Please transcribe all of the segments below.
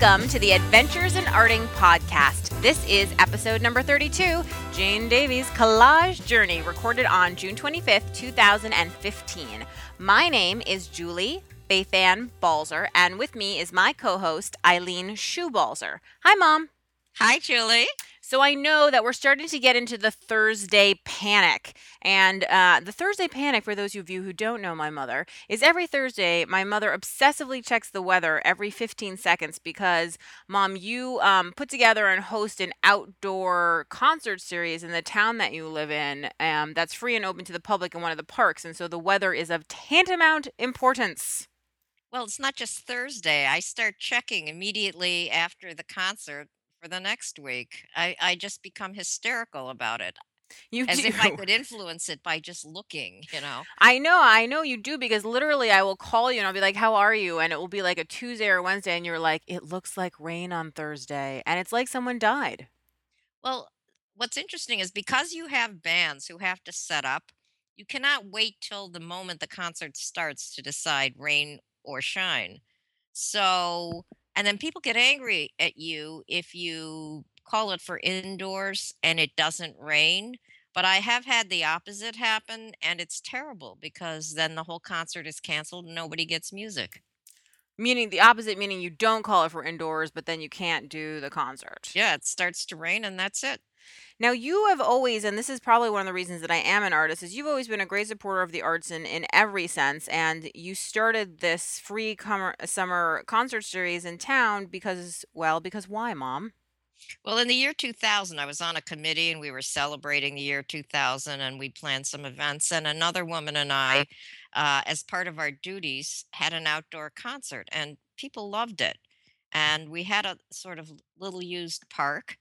Welcome to the Adventures in Arting podcast. This is episode number 32, Jane Davies Collage Journey, recorded on June 25th, 2015. My name is Julie Fei-Fan Balzer, and with me is my co host, Eileen Schubalzer. Hi, Mom. Hi, Julie. So I know that we're starting to get into the Thursday panic. And uh, the Thursday panic, for those of you who don't know my mother, is every Thursday, my mother obsessively checks the weather every 15 seconds because, Mom, you um, put together and host an outdoor concert series in the town that you live in um, that's free and open to the public in one of the parks. And so the weather is of tantamount importance. Well, it's not just Thursday. I start checking immediately after the concert for the next week. I, I just become hysterical about it, You as if I could influence it by just looking, you know. I know, I know you do because literally I will call you and I'll be like, How are you? And it will be like a Tuesday or Wednesday, and you're like, It looks like rain on Thursday. And it's like someone died. Well, what's interesting is because you have bands who have to set up, you cannot wait till the moment the concert starts to decide rain or shine. So, and then people get angry at you if you call it for indoors and it doesn't rain. But I have had the opposite happen, and it's terrible because then the whole concert is canceled and nobody gets music. Meaning the opposite, meaning you don't call it for indoors, but then you can't do the concert. Yeah, it starts to rain and that's it. Now, you have always, and this is probably one of the reasons that I am an artist, is you've always been a great supporter of the arts in, in every sense. And you started this free summer concert series in town because, well, because why, Mom? Well, in the year 2000, I was on a committee and we were celebrating the year 2000 and we planned some events. And another woman and I, uh, as part of our duties, had an outdoor concert and people loved it. And we had a sort of little used park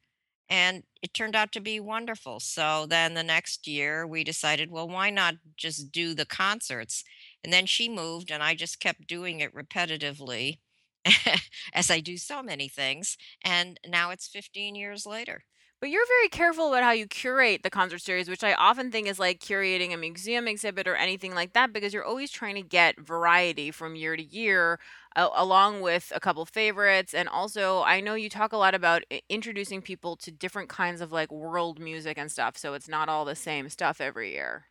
and it turned out to be wonderful. So then the next year we decided, well, why not just do the concerts? And then she moved and I just kept doing it repetitively as I do so many things. And now it's 15 years later. But you're very careful about how you curate the concert series, which I often think is like curating a museum exhibit or anything like that, because you're always trying to get variety from year to year, along with a couple favorites. And also, I know you talk a lot about introducing people to different kinds of like world music and stuff, so it's not all the same stuff every year.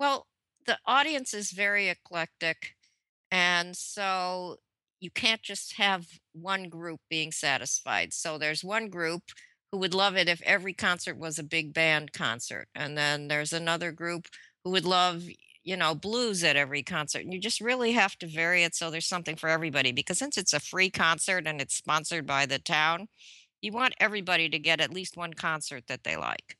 Well, the audience is very eclectic. And so you can't just have one group being satisfied. So there's one group who would love it if every concert was a big band concert. And then there's another group who would love, you know, blues at every concert. And you just really have to vary it so there's something for everybody. Because since it's a free concert and it's sponsored by the town, you want everybody to get at least one concert that they like.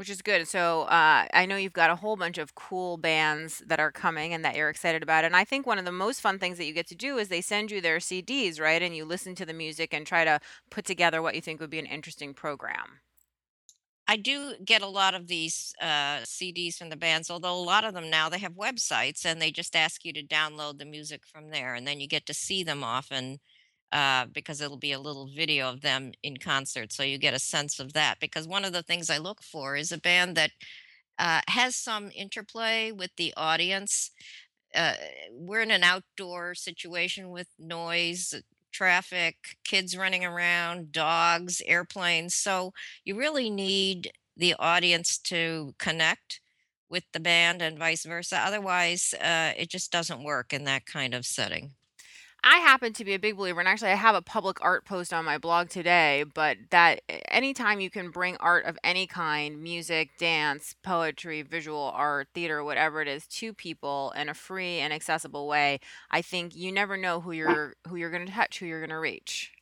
Which is good. So, uh, I know you've got a whole bunch of cool bands that are coming and that you're excited about. And I think one of the most fun things that you get to do is they send you their CDs, right? And you listen to the music and try to put together what you think would be an interesting program. I do get a lot of these uh, CDs from the bands, although a lot of them now they have websites and they just ask you to download the music from there, and then you get to see them often uh, because it'll be a little video of them in concert, so you get a sense of that. Because one of the things I look for is a band that uh, has some interplay with the audience. Uh, we're in an outdoor situation with noise, traffic, kids running around, dogs, airplanes. So you really need the audience to connect with the band and vice versa. Otherwise, uh, it just doesn't work in that kind of setting. I happen to be a big believer, and actually, I have a public art post on my blog today, but that a- anytime you can bring art of any kind, music, dance, poetry, visual art, theater, whatever it is, to people in a free and accessible way, I think you never know who you're who you're going to touch, who you're going to reach.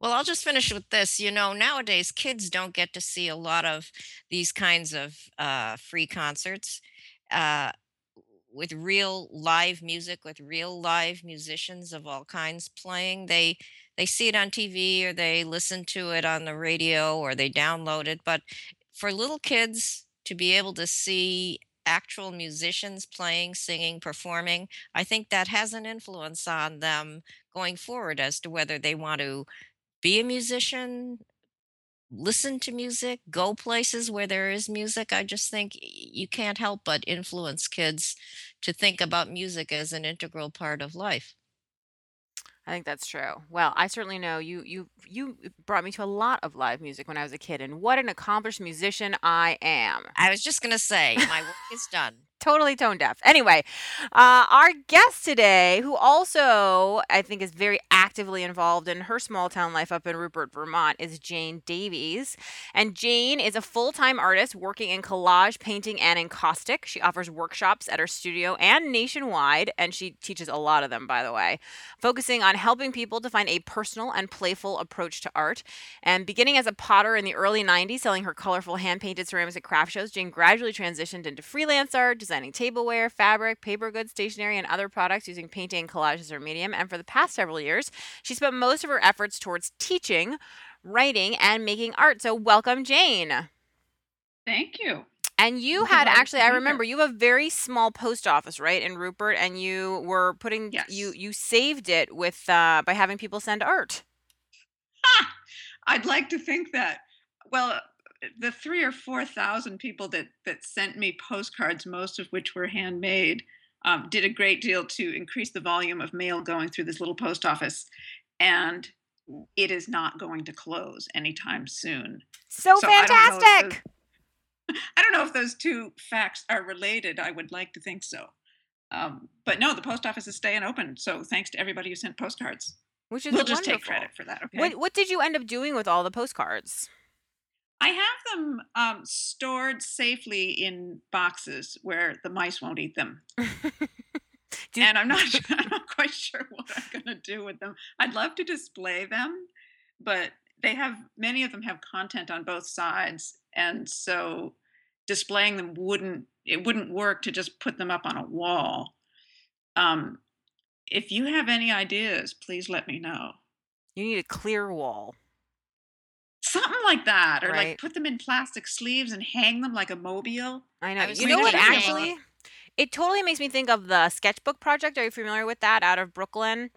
Well, I'll just finish with this. You know, nowadays kids don't get to see a lot of these kinds of uh, free concerts. Uh, with real live music with real live musicians of all kinds playing they they see it on TV or they listen to it on the radio or they download it but for little kids to be able to see actual musicians playing singing performing i think that has an influence on them going forward as to whether they want to be a musician listen to music, go places where there is music. I just think you can't help but influence kids to think about music as an integral part of life. I think that's true. Well, I certainly know you you you brought me to a lot of live music when I was a kid, and what an accomplished musician I am. I was just gonna say, my work is done. Totally tone deaf. Anyway, uh, our guest today, who also I think is very actively involved in her small town life up in Rupert, Vermont, is Jane Davies. And Jane is a full time artist working in collage, painting, and encaustic. She offers workshops at her studio and nationwide, and she teaches a lot of them, by the way, focusing on helping people to find a personal and playful approach to art. And beginning as a potter in the early 90s, selling her colorful hand painted ceramics at craft shows, Jane gradually transitioned into freelance art, designing tableware, fabric, paper goods, stationery, and other products using painting and collage as her medium. And for the past several years, she spent most of her efforts towards teaching, writing, and making art. So, welcome, Jane. Thank you. And you had actually, I remember you have a very small post office, right, in Rupert, and you were putting—you—you saved it with uh, by having people send art. Ha! I'd like to think that. Well, the three or four thousand people that that sent me postcards, most of which were handmade, um, did a great deal to increase the volume of mail going through this little post office, and it is not going to close anytime soon. So So I don't those fantastic! I don't know if those two facts are related. I would like to think so. Um, but no, the post office is staying open. So thanks to everybody who sent postcards. Which is We'll just take credit for that, okay? What what did you end up doing with all the postcards? I have them um, stored safely in boxes where the mice won't eat them, and I'm not I'm not quite sure what I'm going to do with them. I'd love to display them, but they have many of them have content on both sides, and so displaying them wouldn't it wouldn't work to just put them up on a wall. Um, if you have any ideas, please let me know. you need a clear wall, Something like that, or like put them in plastic sleeves and hang them like a mobile. I know. I You know what? thinking sure of they hanging Actually, it totally makes me think of the sketchbook project. Are you familiar with that? Out of Brooklyn.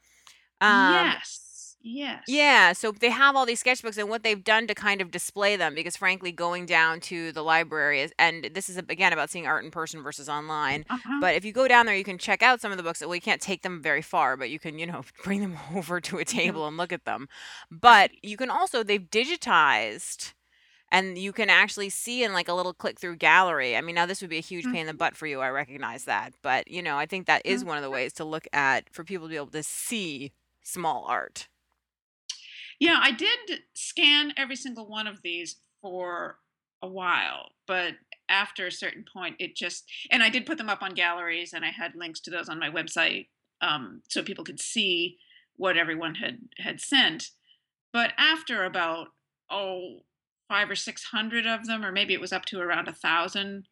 Um, Yes, yes. Yeah, so they have all these sketchbooks and what they've done to kind of display them because frankly going down to the library is and this is again about seeing art in person versus online. Uh-huh. But if you go down there you can check out some of the books. Well, you can't take them very far, but you can, you know, bring them over to a Yeah. table and look at them. But you can also they've digitized and you can actually see in like a little click through gallery. I mean, now this would be a huge pain in the Mhm, butt for you. I recognize that. But, you know, I think that is one of the ways to look at for people to be able to see small art. Yeah, I did scan every single one of these for a while, but after a certain point, it just and I did put them up on galleries, and I had links to those on my website, um, so people could see what everyone had had sent. But after about oh five or six hundred of them, or maybe it was up to around a thousand,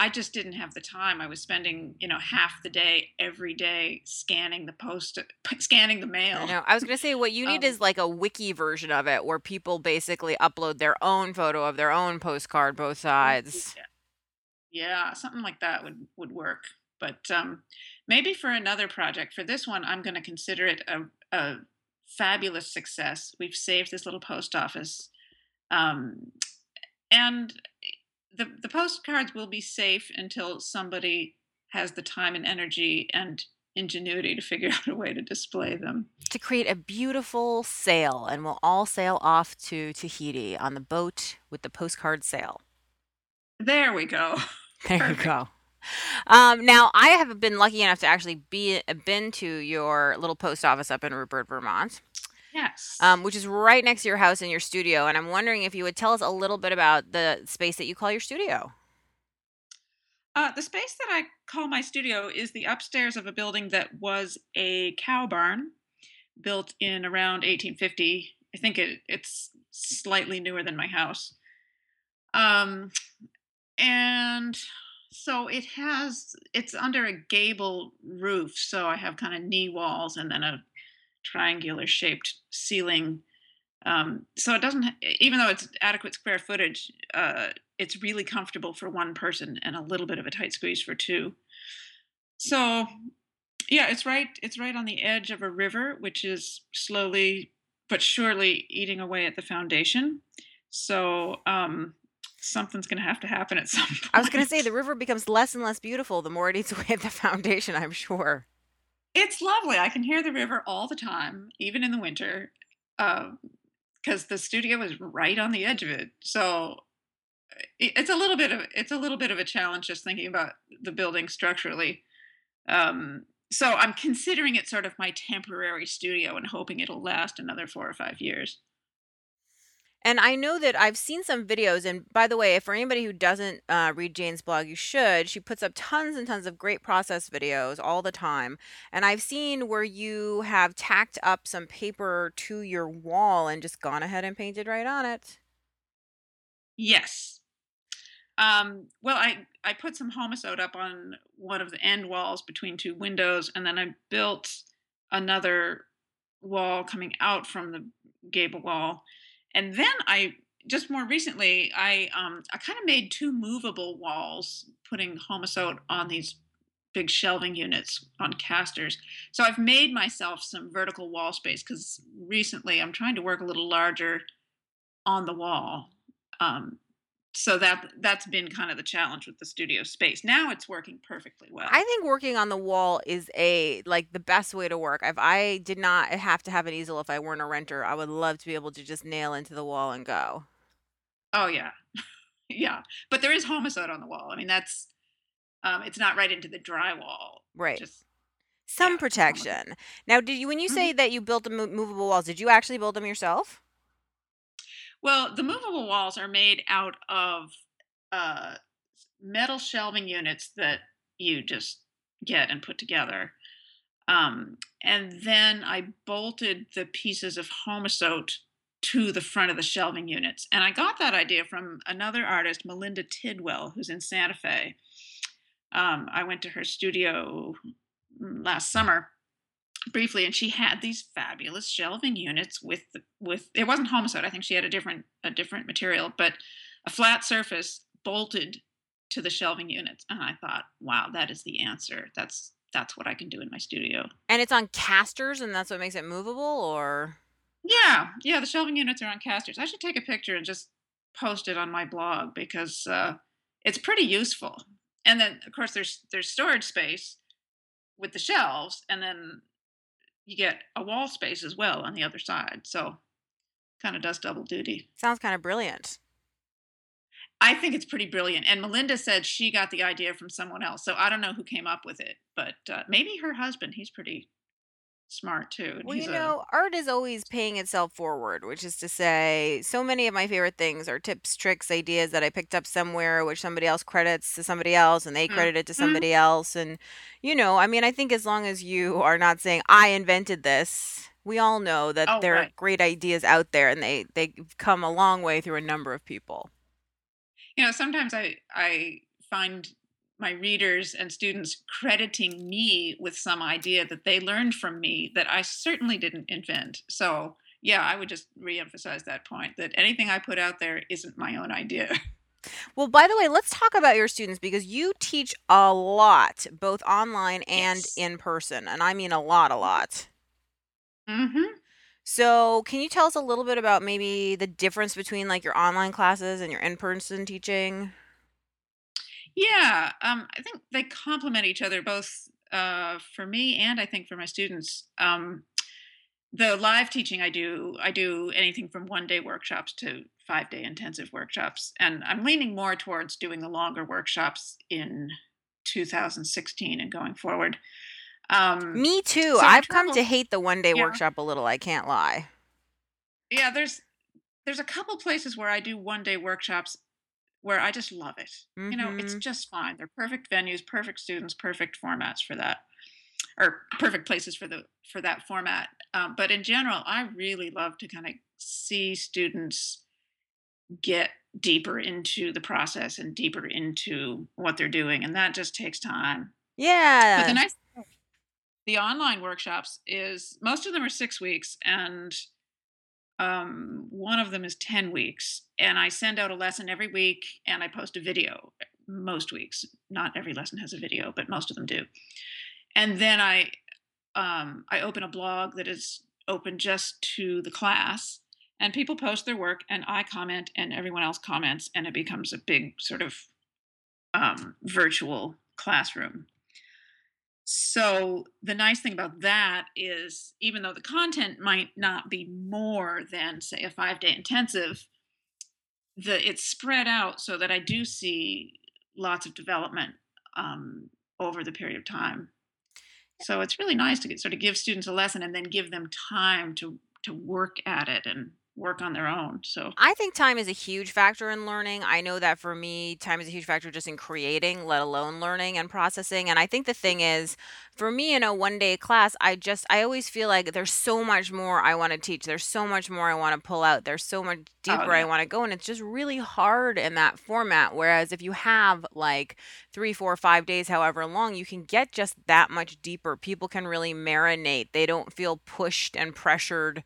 I just didn't have the time. I was spending you know half the day every day scanning the post, scanning the I mail. know. I was gonna say what you need Um, is like a wiki version of it where people basically upload their own photo of their own postcard, both sides. yeah. Yeah, something like that would would work. But um, maybe for another project. For this one, I'm going to consider it a, a fabulous success. We've saved this little post office, um, and the the postcards will be safe until somebody has the time and energy and ingenuity to figure out a way to display them. To create a beautiful sail, and we'll all sail off to Tahiti on the boat with the postcard sail. There we go. There you go. Um, now I have been lucky enough to actually be been to your little post office up in Rupert, Vermont, Yes. um, which is right next to your house and your studio. And I'm wondering if you would tell us a little bit about the space that you call your studio. Uh, the space that I call my studio is the upstairs of a building that was a cow barn built in around 1850. I think it, it's slightly newer than my house. Um, and so it has, it's under a gable roof. So I have kind of knee walls and then a triangular shaped ceiling. Um, so it doesn't, even though it's adequate square footage, uh, it's really comfortable for one person and a little bit of a tight squeeze for two. So yeah, it's right it's right on the edge of a river which is slowly but surely eating away at the foundation. So um something's going to have to happen at some point. I was gonna say the river becomes less and less beautiful the more it eats away at the foundation, I'm sure. It's lovely. I can hear the river all the time, even in the winter, um, 'cause the studio is right on the edge of it. So, it's a little bit of it's a little bit of a challenge just thinking about the building structurally. Um, so I'm considering it sort of my temporary studio and hoping it'll last another 4 or 5 years. And I know that I've seen some videos, and by the way, if for anybody who doesn't, uh, read Jane's blog, you should. She puts up tons and tons of great process videos all the time, and I've seen where you have tacked up some paper to your wall and just gone ahead and painted right on it. Yes. Um, well, I I put some Homasote up on one of the end walls between 2 windows, and then I built another wall coming out from the gable wall, and then I just more recently, I, um, I kinda made 2 movable walls, putting Homasote on these big shelving units on casters. So I've made myself some vertical wall space because recently I'm trying to work a little larger on the wall. Um, so that that's been kind of the challenge with the studio space. Now it's working perfectly well. I think working on the wall is a like, the best way to work. If I did not have to have an easel if I weren't a renter, I would love to be able to just nail into the wall and go. Oh, yeah. Yeah, but there is Homasote on the wall. I mean, that's um, it's not right into the drywall. Right. Just Some yeah, protection. Now, did you when you say Mhm. that you built the movable walls, did you actually build them yourself? Well, the movable walls are made out of, uh, metal shelving units that you just get and put together. Um, and then I bolted the pieces of Homasote to the front of the shelving units, and I got that idea from another artist, Melinda Tidwell, who's in Santa Fe. Um, I went to her studio, last summer briefly, and she had these fabulous shelving units with the with it wasn't Homasote, I think she had a different a different material, but a flat surface bolted to the shelving units, and I thought, "Wow, that is the answer. That's that's what I can do in my studio." And it's on casters, and that's what makes it movable, or Yeah, yeah, the shelving units are on casters. I should take a picture and just post it on my blog because, uh, it's pretty useful. And then, of course, there's there's storage space with the shelves, and then you get a wall space as well on the other side, so kinda does double duty. Sounds kinda brilliant. I think it's pretty brilliant, and Melinda said she got the idea from someone else, so I don't know who came up with it, but, uh, maybe her husband, he's pretty smart too, and Well, he's you a know, art is always paying itself forward, which is to say, so many of my favorite things are tips, tricks, ideas that I picked up somewhere, which somebody else credits to somebody else, and they credit it to Mhm. somebody else, and, you know, I mean, I think as long as you are not saying, "I invented this," we all know that Oh, there are right. great ideas out there, and they they've come a long way through a number of people. You know, sometimes I I find my readers and students crediting me with some idea that they learned from me that I certainly didn't invent. So, yeah, I would just reemphasize that point, that anything I put out there isn't my own idea. Well, by the way, let's talk about your students because you teach a lot, both online and Yes. in person, and I mean a lot, a lot. Mhm. So, can you tell us a little bit about maybe the difference between, like, your online classes and your in-person teaching? Yeah, um, I think they complement each other both, uh, for me and I think for my students. Um, the live teaching I do, I do anything from one-day workshops to five-day intensive workshops, and I'm leaning more towards doing the longer workshops in 2016 and going forward. Um, Me too. so I've come to hate the one-day Yeah. workshop a little, I can't lie. Yeah, there's there's a couple places where I do one-day workshops where I just love it. You know, it's Mhm. just fine. They're perfect venues, perfect students, perfect formats for that, or perfect places for the for that format. Um, but in general, I really love to kinda see students get deeper into the process and deeper into what they're doing, and that just takes time. But the Yeah. nice the online workshops is most of them are 6 weeks, and, um, one of them is 10 weeks, and I send out a lesson every week, and I post a video, most weeks. Not every lesson has a video, but most of them do. And then I, um, I open a blog that is open just to the class, and people post their work, and I comment, and everyone else comments, and it becomes a big sort of, um, virtual classroom. So the nice thing about that is even though the content might not be more than say a 5-day intensive, the it's spread out so that I do see lots of development um, over the period of time. So it's really nice to get, sort of give students a lesson and then give them time to to work at it and work on their own. So I think time is a huge factor in learning. I know that for me, time is a huge factor just in creating, let alone learning and processing. And I think the thing is, for me in a one day class, I just, I always feel like there's so much more I want to teach. There's so much more I want to pull out. There's so much oh deeper I yeah. want to go. And it's just really hard in that format. Whereas if you have like three, four, five days, however long, you can get just that much deeper. People can really marinate. They don't feel pushed and pressured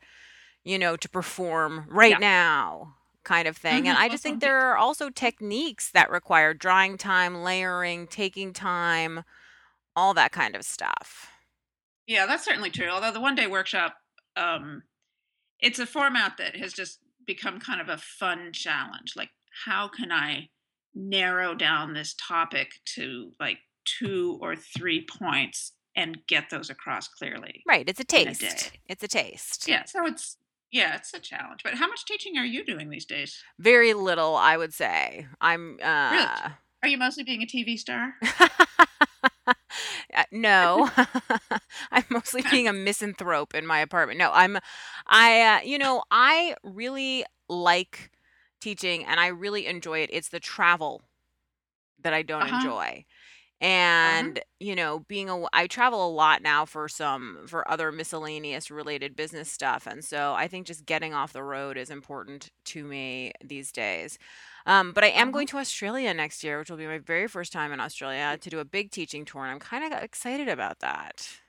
you know, to perform right Yeah. now kind of thing. And hmm I just think there are also techniques that require drying time, layering, taking time, all that kind of stuff. Yeah, that's certainly true. Although the one day workshop, um, it's a format that has just become kind of a fun challenge. Like, how can I narrow down this topic to like two or three points and get those across clearly Right, it's a in a taste. day? It's a taste. Yeah, so it's yeah, it's a challenge. But how much teaching are you doing these days? Very little, I would say. I'm Really? uh Are you mostly being a TV star? Uh, no. I'm mostly being a misanthrope in my apartment. No, I'm I uh, you know, I really like teaching and I really enjoy it. It's the travel that I don't Uh-huh. enjoy. Uh-huh. And, you know, being a I travel a lot now for some for other miscellaneous related business stuff. And so I think just getting off the road is important to me these days. Um, but I am Uh-huh. going to Australia next year, which will be my very first time in Australia to do a big teaching tour. And I'm kind of excited about that.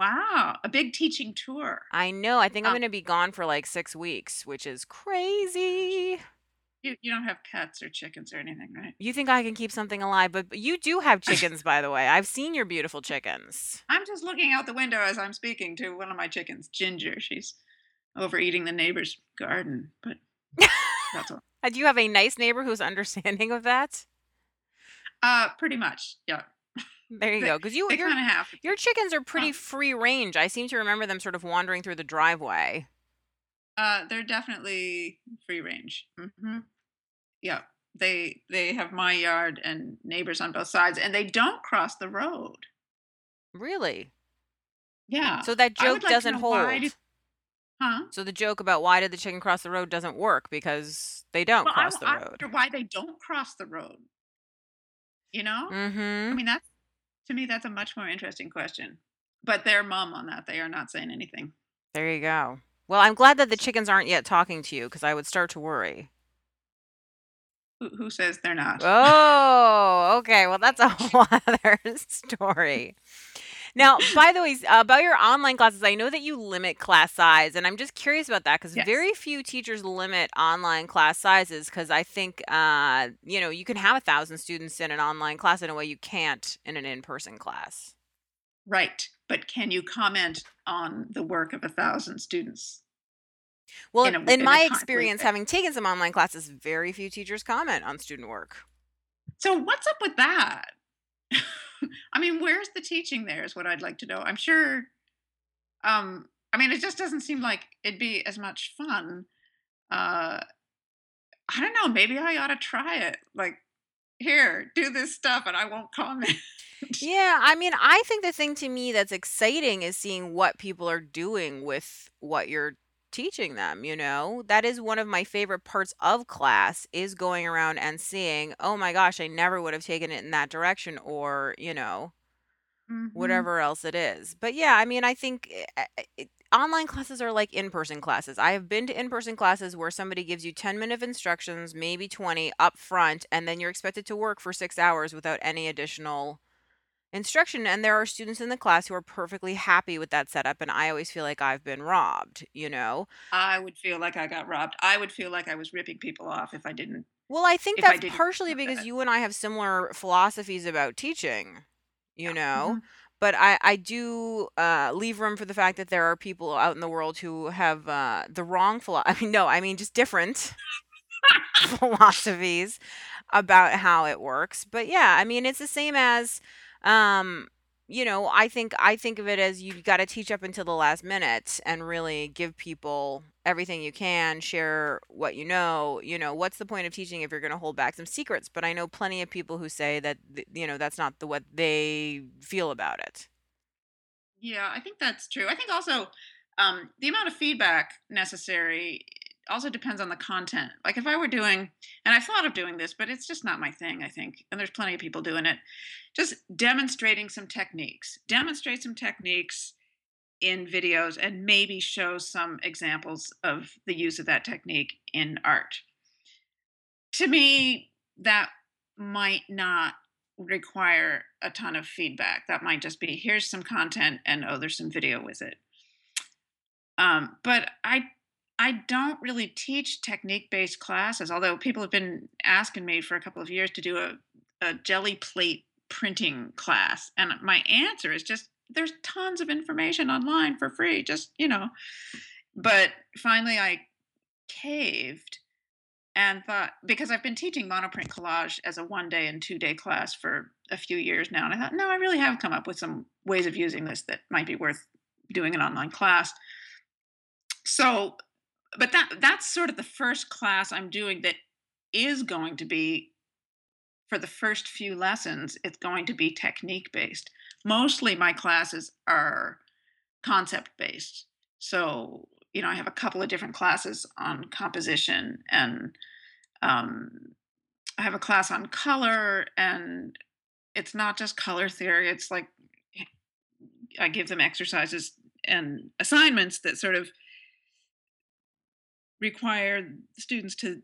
Wow, a big teaching tour. I know. I think I'm Um, going to be gone for like six weeks, which is crazy. You you don't have pets or chickens or anything, right? You think I can keep something alive, but but you do have chickens, by the way. I've seen your beautiful chickens. I'm just looking out the window as I'm speaking to one of my chickens, Ginger. She's overeating the neighbor's garden, but that's all. Uh, Do you have a nice neighbor who's understanding of that? Uh, pretty much, yeah. There you They go. Because you they your kind of have your chickens are pretty free range. I seem to remember them sort of wandering through the driveway. Uh, they're definitely free range. hmm Yeah, they they have my yard and neighbors on both sides, and they don't cross the road. Really? Yeah, So that joke like doesn't know why. Do, hold. huh? So the joke about why did the chicken cross the road doesn't work because they don't Well, cross w- the I road. wonder why they don't cross the road. You know, I Mm-hmm. mean, that's to me that's a much more interesting question. But they're mum on that. They are not saying anything. There you go. Well, I'm glad that the chickens aren't yet talking to you because I would start to worry. who, who says they're not? Oh, okay. Well, that's a whole other story. Now, by the way, about your online classes, I know that you limit class size, and I'm just curious about that because yes. very few teachers limit online class sizes. Because I think, uh, you know, you can have a thousand students in an online class in a way you can't in an in-person class. Right. But can you comment on the work of a thousand students Well, in a in my experience, having taken some online classes, very few teachers comment on student work. So what's up with that? I mean, where's the teaching there is what I'd like to know. I'm sure um I mean it just doesn't seem like it'd be as much fun. Uh I don't know, maybe I ought to try it. Like, here, do this stuff and I won't comment. Yeah, I mean, I think the thing to me that's exciting is seeing what people are doing with what you're teaching them, you know? That is one of my favorite parts of class is going around and seeing, "Oh my gosh, I never would have taken it in that direction," or, you know, mhm. whatever else it is. But yeah, I mean, I think eh, eh, it, online classes are like in-person classes. I have been to in-person classes where somebody gives you 10 minute of instructions, maybe 20 up front, and then you're expected to work for 6 hours without any additional instruction and there are students in the class who are perfectly happy with that setup and I always feel like I've been robbed, you know? I would feel like I got robbed. I would feel like I was ripping people off if I didn't Well, I think if I that's partially because that. you and I have similar philosophies about teaching, you Yeah. know? Mhm. But I I do uh leave room for the fact that there are people out in the world who have uh the wrong philo I mean no, I mean just different philosophies about how it works. But yeah, I mean it's the same as um you know, I think I think of it as you've gotta teach up until the last minute and really give people everything you can, share what you know, you know, what's the point of teaching if you're gonna hold back some secrets? But I know plenty of people who say that, th you know, that's not the what they feel about it. Yeah, I think that's true. I think also um, the amount of feedback necessary also depends on the content. Like if I were doing, and I've thought of doing this, but it's just not my thing, I think. And there's plenty of people doing it. Just demonstrating some techniques, demonstrate some techniques in videos, and maybe show some examples of the use of that technique in art. To me, that might not require a ton of feedback. That might just be here's some content and oh, there's some video with it. Um, but I I don't really teach technique based classes, although people have been asking me for a couple of years to do a, a Gelli plate printing class. And my answer is just there's tons of information online for free, just, you know. But finally, I caved and thought because I've been teaching monoprint collage as a one day and two day class for a few years now. And I thought, no, I really have come up with some ways of using this that might be worth doing an online class. So but that that's sort of the first class I'm doing that is going to be for the first few lessons, it's going to be technique based. Mostly my classes are concept based. So, you know, I have a couple of different classes on composition and um, I have a class on color and it's not just color theory. It's like I give them exercises and assignments that sort of require students to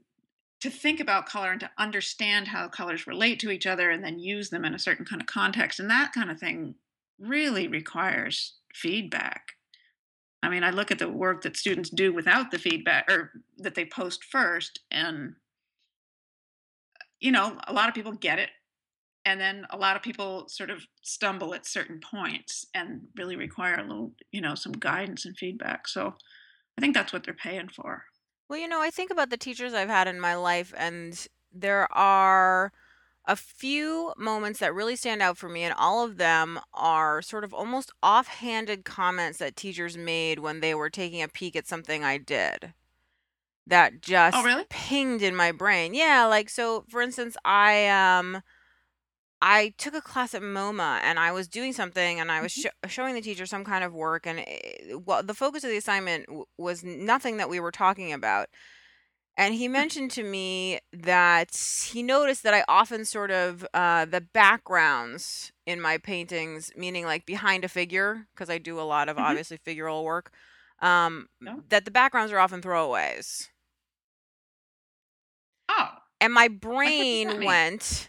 to think about color and to understand how colors relate to each other and then use them in a certain kind of context and that kind of thing really requires feedback. I mean i look at the work that students do without the feedback or that they post first and you know a lot of people get it and then a lot of people sort of stumble at certain points and really require a little you know some guidance and feedback. So i think that's what they're paying for Well, you know, I think about the teachers I've had in my life, and there are a few moments that really stand out for me, and all of them are sort of almost offhanded comments that teachers made when they were taking a peek at something I did that oh just really pinged in my brain. Yeah, like so for instance, I um I took a class at MoMA and I was doing something and I was hmm sho showing the teacher some kind of work and it, well, the focus of the assignment w- was nothing that we were talking about. And he mentioned to me that he noticed that I often sort of uh, the backgrounds in my paintings, meaning like behind a figure, because I do a lot of hmm obviously figural work, um, no that the backgrounds are often throwaways. oh. And my like what does that brain mean? went,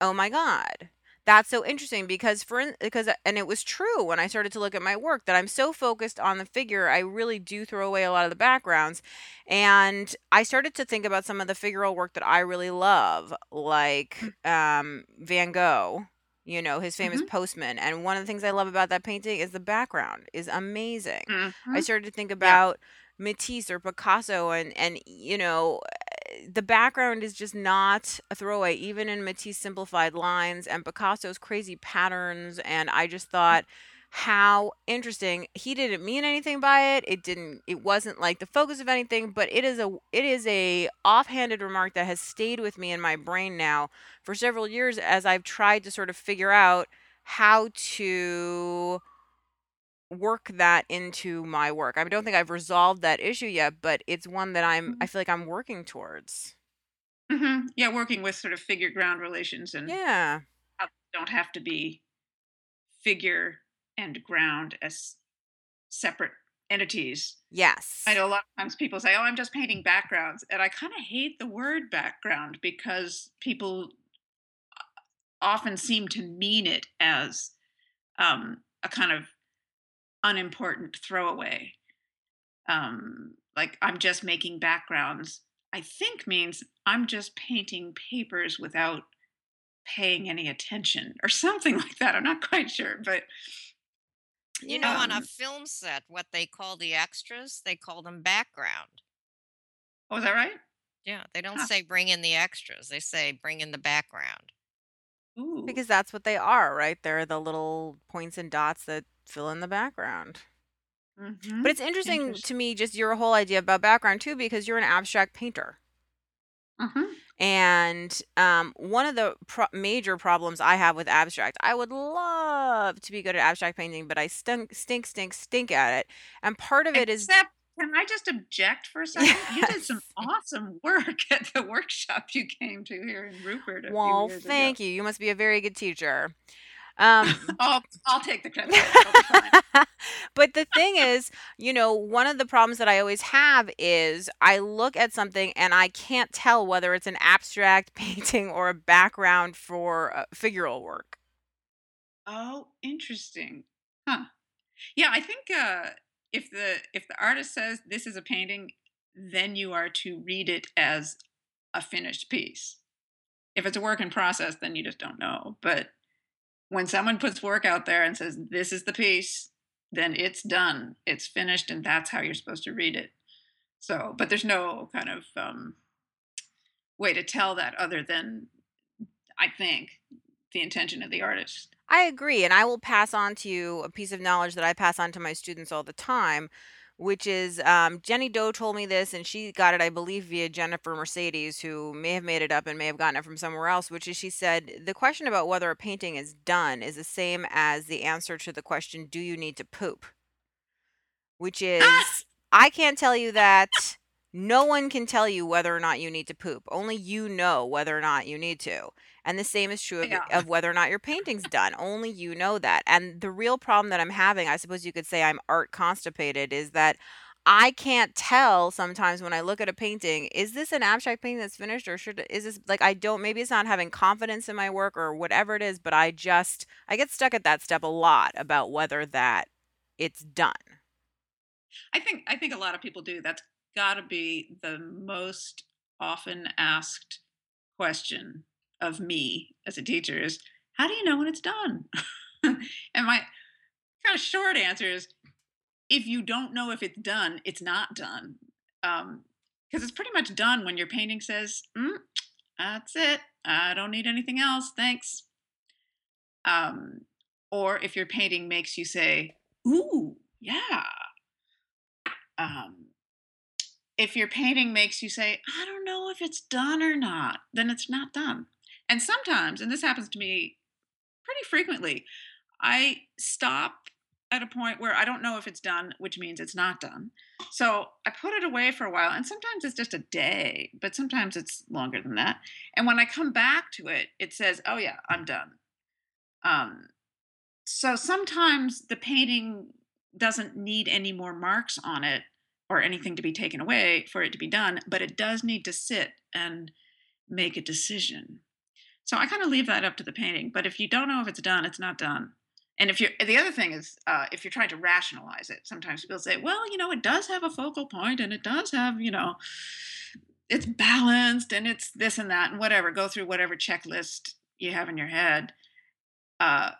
Oh my god. That's so interesting because for in because uh, and it was true when I started to look at my work that I'm so focused on the figure, I really do throw away a lot of the backgrounds. And I started to think about some of the figural work that I really love, like um, Van Gogh, you know, his famous mm-hmm. Postman. And one of the things I love about that painting is the background is amazing. I hmm started to think yeah about Matisse or Picasso and and you know the background is just not a throwaway, even in Matisse simplified lines and Picasso's crazy patterns. And I just thought, how interesting. He didn't mean anything by it. It didn't. It wasn't like the focus of anything. But it is a. It is a offhanded remark that has stayed with me in my brain now for several years as I've tried to sort of figure out how to work that into my work. I don't think I've resolved that issue yet, but it's one that I'm. I Mhm. feel like I'm working towards. Mhm. Yeah, working with sort of figure ground relations and Yeah. don't have to be figure and ground as separate entities. Yes, I know a lot of times people say, "Oh, I'm just painting backgrounds," and I kind of hate the word background because people often seem to mean it as um, a kind of unimportant throwaway. Um, like I'm just making backgrounds. I think means I'm just painting papers without paying any attention or something like that. I'm not quite sure, but You know, on a um, film set, what they call the extras, they call them background. oh, is that right? Yeah, they don't Huh. say bring in the extras. They say bring in the background. Ooh. Because that's what they are, right? They're the little points and dots that fill in the background. But Mhm. it's interesting Interest to me just your whole idea about background too because you're an abstract painter. Mhm. And um, one of the pro- major problems I have with abstract, I would love to be good at abstract painting, but I stink, stink, stink, stink at it. And part of it is Except, can I just object for a second? You did some awesome work at the workshop you came to here in Rupert a few Well, years ago. thank you. You must be a very good teacher. Um, I'll I'll take the credit for it. It'll be fine. but the thing is, you know, one of the problems that I always have is I look at something and I can't tell whether it's an abstract painting or a background for uh, figural work. Oh, interesting. Huh. Yeah, I think uh, if the if the artist says this is a painting, then you are to read it as a finished piece. If it's a work in process, then you just don't know. But when someone puts work out there and says this is the piece, then it's done. It's finished, and that's how you're supposed to read it. So, but there's no kind of um, way to tell that other than I think the intention of the artist. I agree, and I will pass on to you a piece of knowledge that I pass on to my students all the time, which is um, Jenny Doh told me this, and she got it, I believe, via Jennifer Mercedes, who may have made it up and may have gotten it from somewhere else. Which is, she said, the question about whether a painting is done is the same as the answer to the question, "Do you need to poop?" Which Ah, is, I can't tell you that. No one can tell you whether or not you need to poop. Only you know whether or not you need to. And the same is true of, yeah. of whether or not your painting's done. Only you know that. And the real problem that I'm having, I suppose you could say I'm art constipated, is that I can't tell sometimes when I look at a painting, is this an abstract painting that's finished or should is this like I don't maybe it's not having confidence in my work or whatever it is, but I just I get stuck at that step a lot about whether that it's done. I think I think a lot of people do. That's got to be the most often asked question of me as a teacher is how do you know when it's done? and my kind of short answer is if you don't know if it's done, it's not done. Um because it's pretty much done when your painting says, mm, "That's it. I don't need anything else. Thanks." Um, or if your painting makes you say, "Ooh, yeah," um, if your painting makes you say, I don't know if it's done or not, then it's not done. And sometimes, and this happens to me pretty frequently, I stop at a point where I don't know if it's done, which means it's not done. So I put it away for a while, and sometimes it's just a day, but sometimes it's longer than that. And when I come back to it, it says, Oh, yeah, I'm done. Um, so sometimes the painting doesn't need any more marks on it or anything to be taken away for it to be done, but it does need to sit and make a decision. So I kind of leave that up to the painting. But if you don't know if it's done, it's not done. And if you're the other thing is uh, if you're trying to rationalize it, sometimes people say, well, you know, it does have a focal point and it does have, you know, it's balanced and it's this and that and whatever. Go through whatever checklist you have in your head. Uh,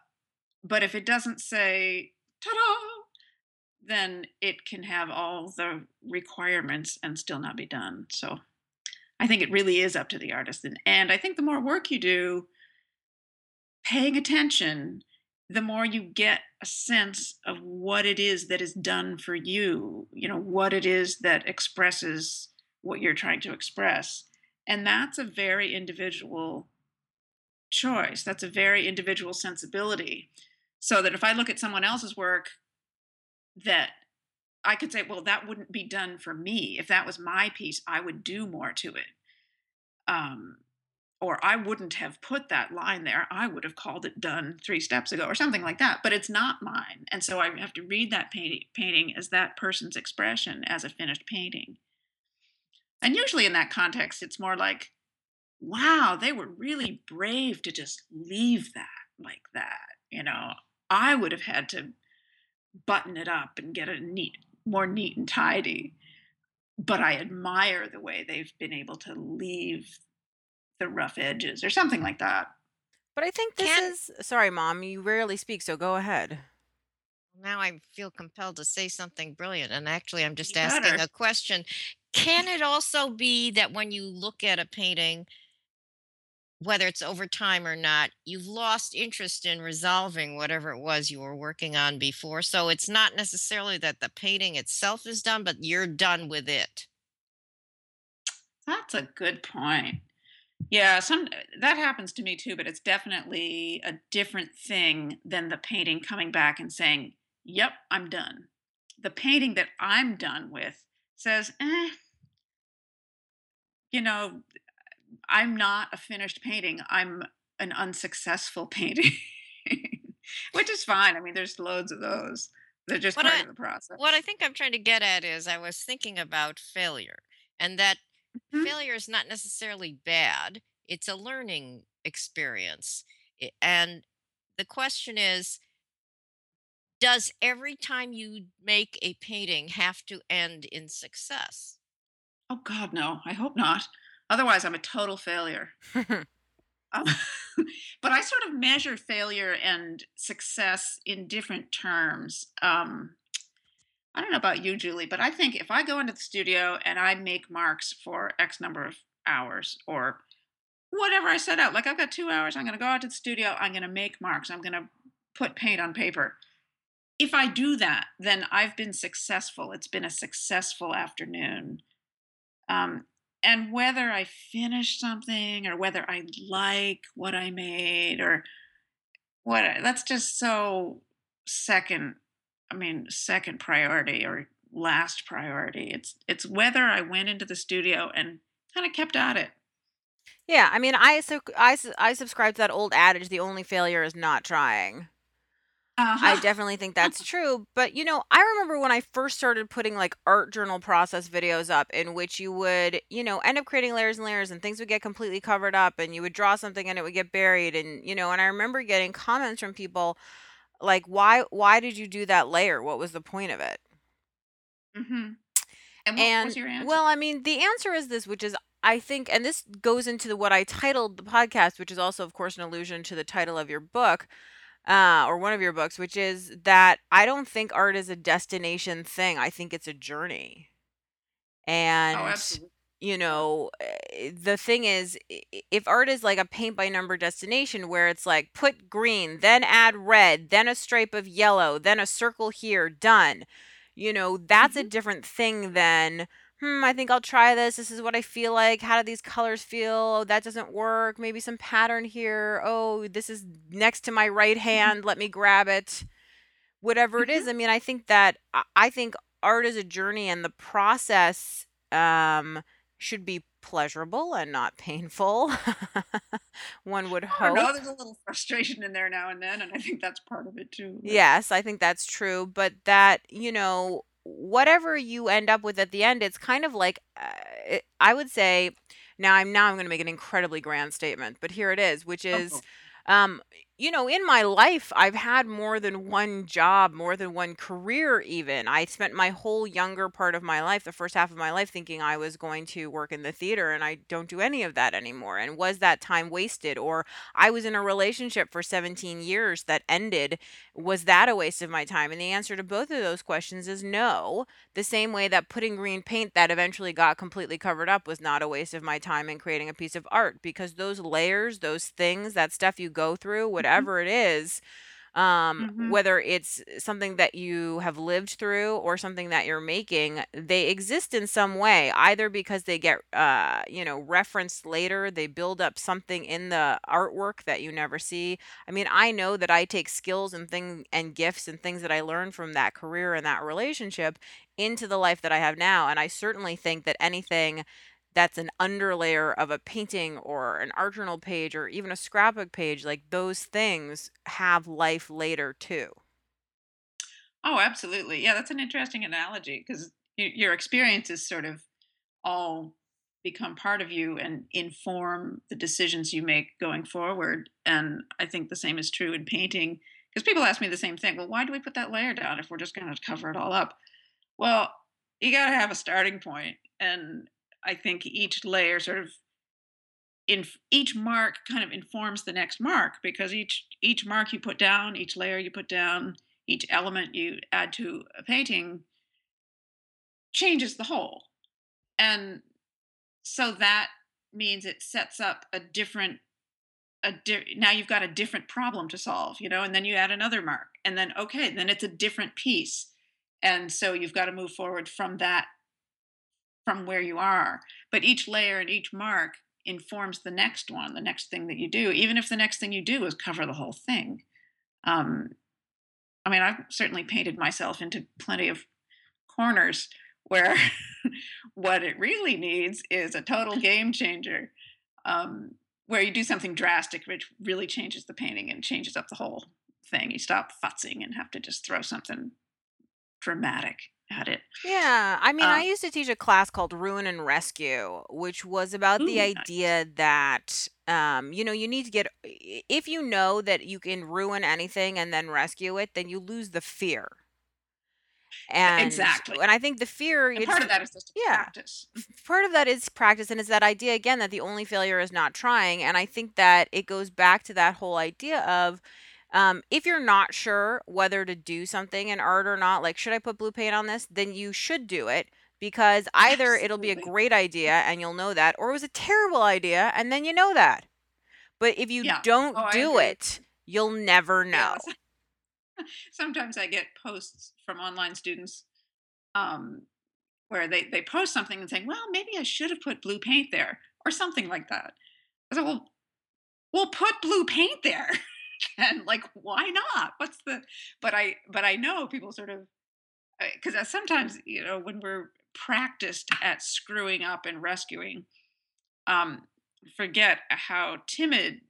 but if it doesn't say ta-da, then it can have all the requirements and still not be done. So I think it really is up to the artist. And, and I think the more work you do paying attention, the more you get a sense of what it is that is done for you, you know, what it is that expresses what you're trying to express. And that's a very individual choice. That's a very individual sensibility. So that if I look at someone else's work that I could say, well, that wouldn't be done for me. If that was my piece, I would do more to it. Um, or I wouldn't have put that line there. I would have called it done three steps ago or something like that. But it's not mine. And so I have to read that painting, painting as that person's expression as a finished painting. And usually in that context, it's more like, wow, they were really brave to just leave that like that. You know, I would have had to button it up and get it neat, more neat and tidy. But I admire the way they've been able to leave the rough edges or something like that. But I think this Can is sorry, mom, you rarely speak, so go ahead. now I feel compelled to say something brilliant, and actually, I'm just You asking better. a question. Can it also be that when you look at a painting, whether it's over time or not, you've lost interest in resolving whatever it was you were working on before. So it's not necessarily that the painting itself is done, but you're done with it. That's a good point. Yeah, some that happens to me too, but it's definitely a different thing than the painting coming back and saying, "Yep, I'm done." The painting that I'm done with says, "Eh, you know, I'm not a finished painting. I'm an unsuccessful painting." Which is fine. I mean, there's loads of those. They're just What part I of the process. what I think I'm trying to get at is I was thinking about failure and that Mhm. failure is not necessarily bad. It's a learning experience. And the question is, does every time you make a painting have to end in success? Oh God, no. I hope not. Otherwise, I'm a total failure. Um, but I sort of measure failure and success in different terms. Um, I don't know about you, Julie, but I think if I go into the studio and I make marks for X number of hours or whatever I set out, like I've got two hours, I'm going to go out to the studio, I'm going to make marks, I'm going to put paint on paper. If I do that, then I've been successful. It's been a successful afternoon. Um, and whether I finish something or whether I like what I made or what that's just so second i mean second priority or last priority it's it's whether i went into the studio and kind of kept at it Yeah, I mean, I so I I subscribe to that old adage, "The only failure is not trying." I uh-huh definitely think that's true, but, you know, I remember when I first started putting, like, art journal process videos up in which you would, you know, end up creating layers and layers and things would get completely covered up and you would draw something and it would get buried and, you know, and I remember getting comments from people like, "Why why did you do that layer? What was the point of it?" Mm-hmm. and what was And your answer well, I mean, the answer is this, which is I think, and this goes into the, what I titled the podcast, which is also, of course, an allusion to the title of your book, uh, or one of your books, which is that I don't think art is a destination thing. I think it's a journey. oh And, absolutely you know, eh, the thing is, if art is like a paint by number destination where it's like put green, then add red, then a stripe of yellow, then a circle here, done, you know, that's a hmm different thing than, hmm, I think I'll try this. This is what I feel like. How do these colors feel? Oh, that doesn't work. Maybe some pattern here. Oh, this is next to my right hmm hand. Let me grab it whatever it is. I hmm mean, I think that I I think art is a journey and the process um should be pleasurable and not painful. One would i don't know there's a little frustration in there now and then and i think that's part of it too Yes, I think that's true, but that, you know, whatever you end up with at the end, it's kind of like uh, it, I would say now I'm now I'm going to make an incredibly grand statement, but here it is, which is oh um you know, in my life, I've had more than one job, more than one career even. I spent my whole younger part of my life, the first half of my life thinking I was going to work in the theater and I don't do any of that anymore. And was that time wasted or I was in a relationship for 17 years that ended was that a waste of my time? And the answer to both of those questions is no. The same way that putting green paint that eventually got completely covered up was not a waste of my time in creating a piece of art because those layers, those things, that stuff you go through, hmm whatever it is, um hmm whether it's something that you have lived through or something that you're making they exist in some way either because they get uh you know referenced later they build up something in the artwork that you never see. I mean i know that i take skills and thing and gifts and things that i learned from that career and that relationship into the life that i have now and i certainly think that anything that's an underlayer of a painting or an art journal page or even a scrapbook page, like those things have life later too. oh absolutely yeah that's an interesting analogy because your experiences sort of all become part of you and inform the decisions you make going forward. And I think the same is true in painting because people ask me the same thing. Well, why do we put that layer down if we're just going to cover it all up? Well, you got to have a starting point, and I think each layer sort of in each mark kind of informs the next mark because each each mark you put down, each layer you put down, each element you add to a painting changes the whole. And so that means it sets up a different a di- now you've got a different problem to solve, you know, and then you add another mark, and then okay, then it's a different piece, and so you've got to move forward from that from where you are. But each layer and each mark informs the next one, the next thing that you do, even if the next thing you do is cover the whole thing. Um, I mean, I've certainly painted myself into plenty of corners where what it really needs is a total game changer, um, where you do something drastic, which really changes the painting and changes up the whole thing. You stop futzing and have to just throw something dramatic at it. Yeah, I mean, I Um, used to teach a class called Ruin and Rescue, which was about the ooh, nice. idea that, um, you know, you need to get, i- if you know that you can ruin anything and then rescue it, then you lose the fear. And Exactly. and I think the fear, And it's, part of that is just yeah, practice. part of that is practice, and it's that idea again that the only failure is not trying. And I think that it goes back to that whole idea of um, if you're not sure whether to do something in art or not, like, should I put blue paint on this? Then you should do it because either it'll be a great idea and you'll know that, or it was a terrible idea and then you know that. But if you Yeah. Oh, don't I do it, you'll never know. Sometimes I get posts from online students um, where they, they post something and saying, well, maybe I should have put blue paint there or something like that. I said, well, well, put blue paint there. And like, why not? What's the, but I, but I know people sort of, because sometimes, you know, when we're practiced at screwing up and rescuing, um, forget how timid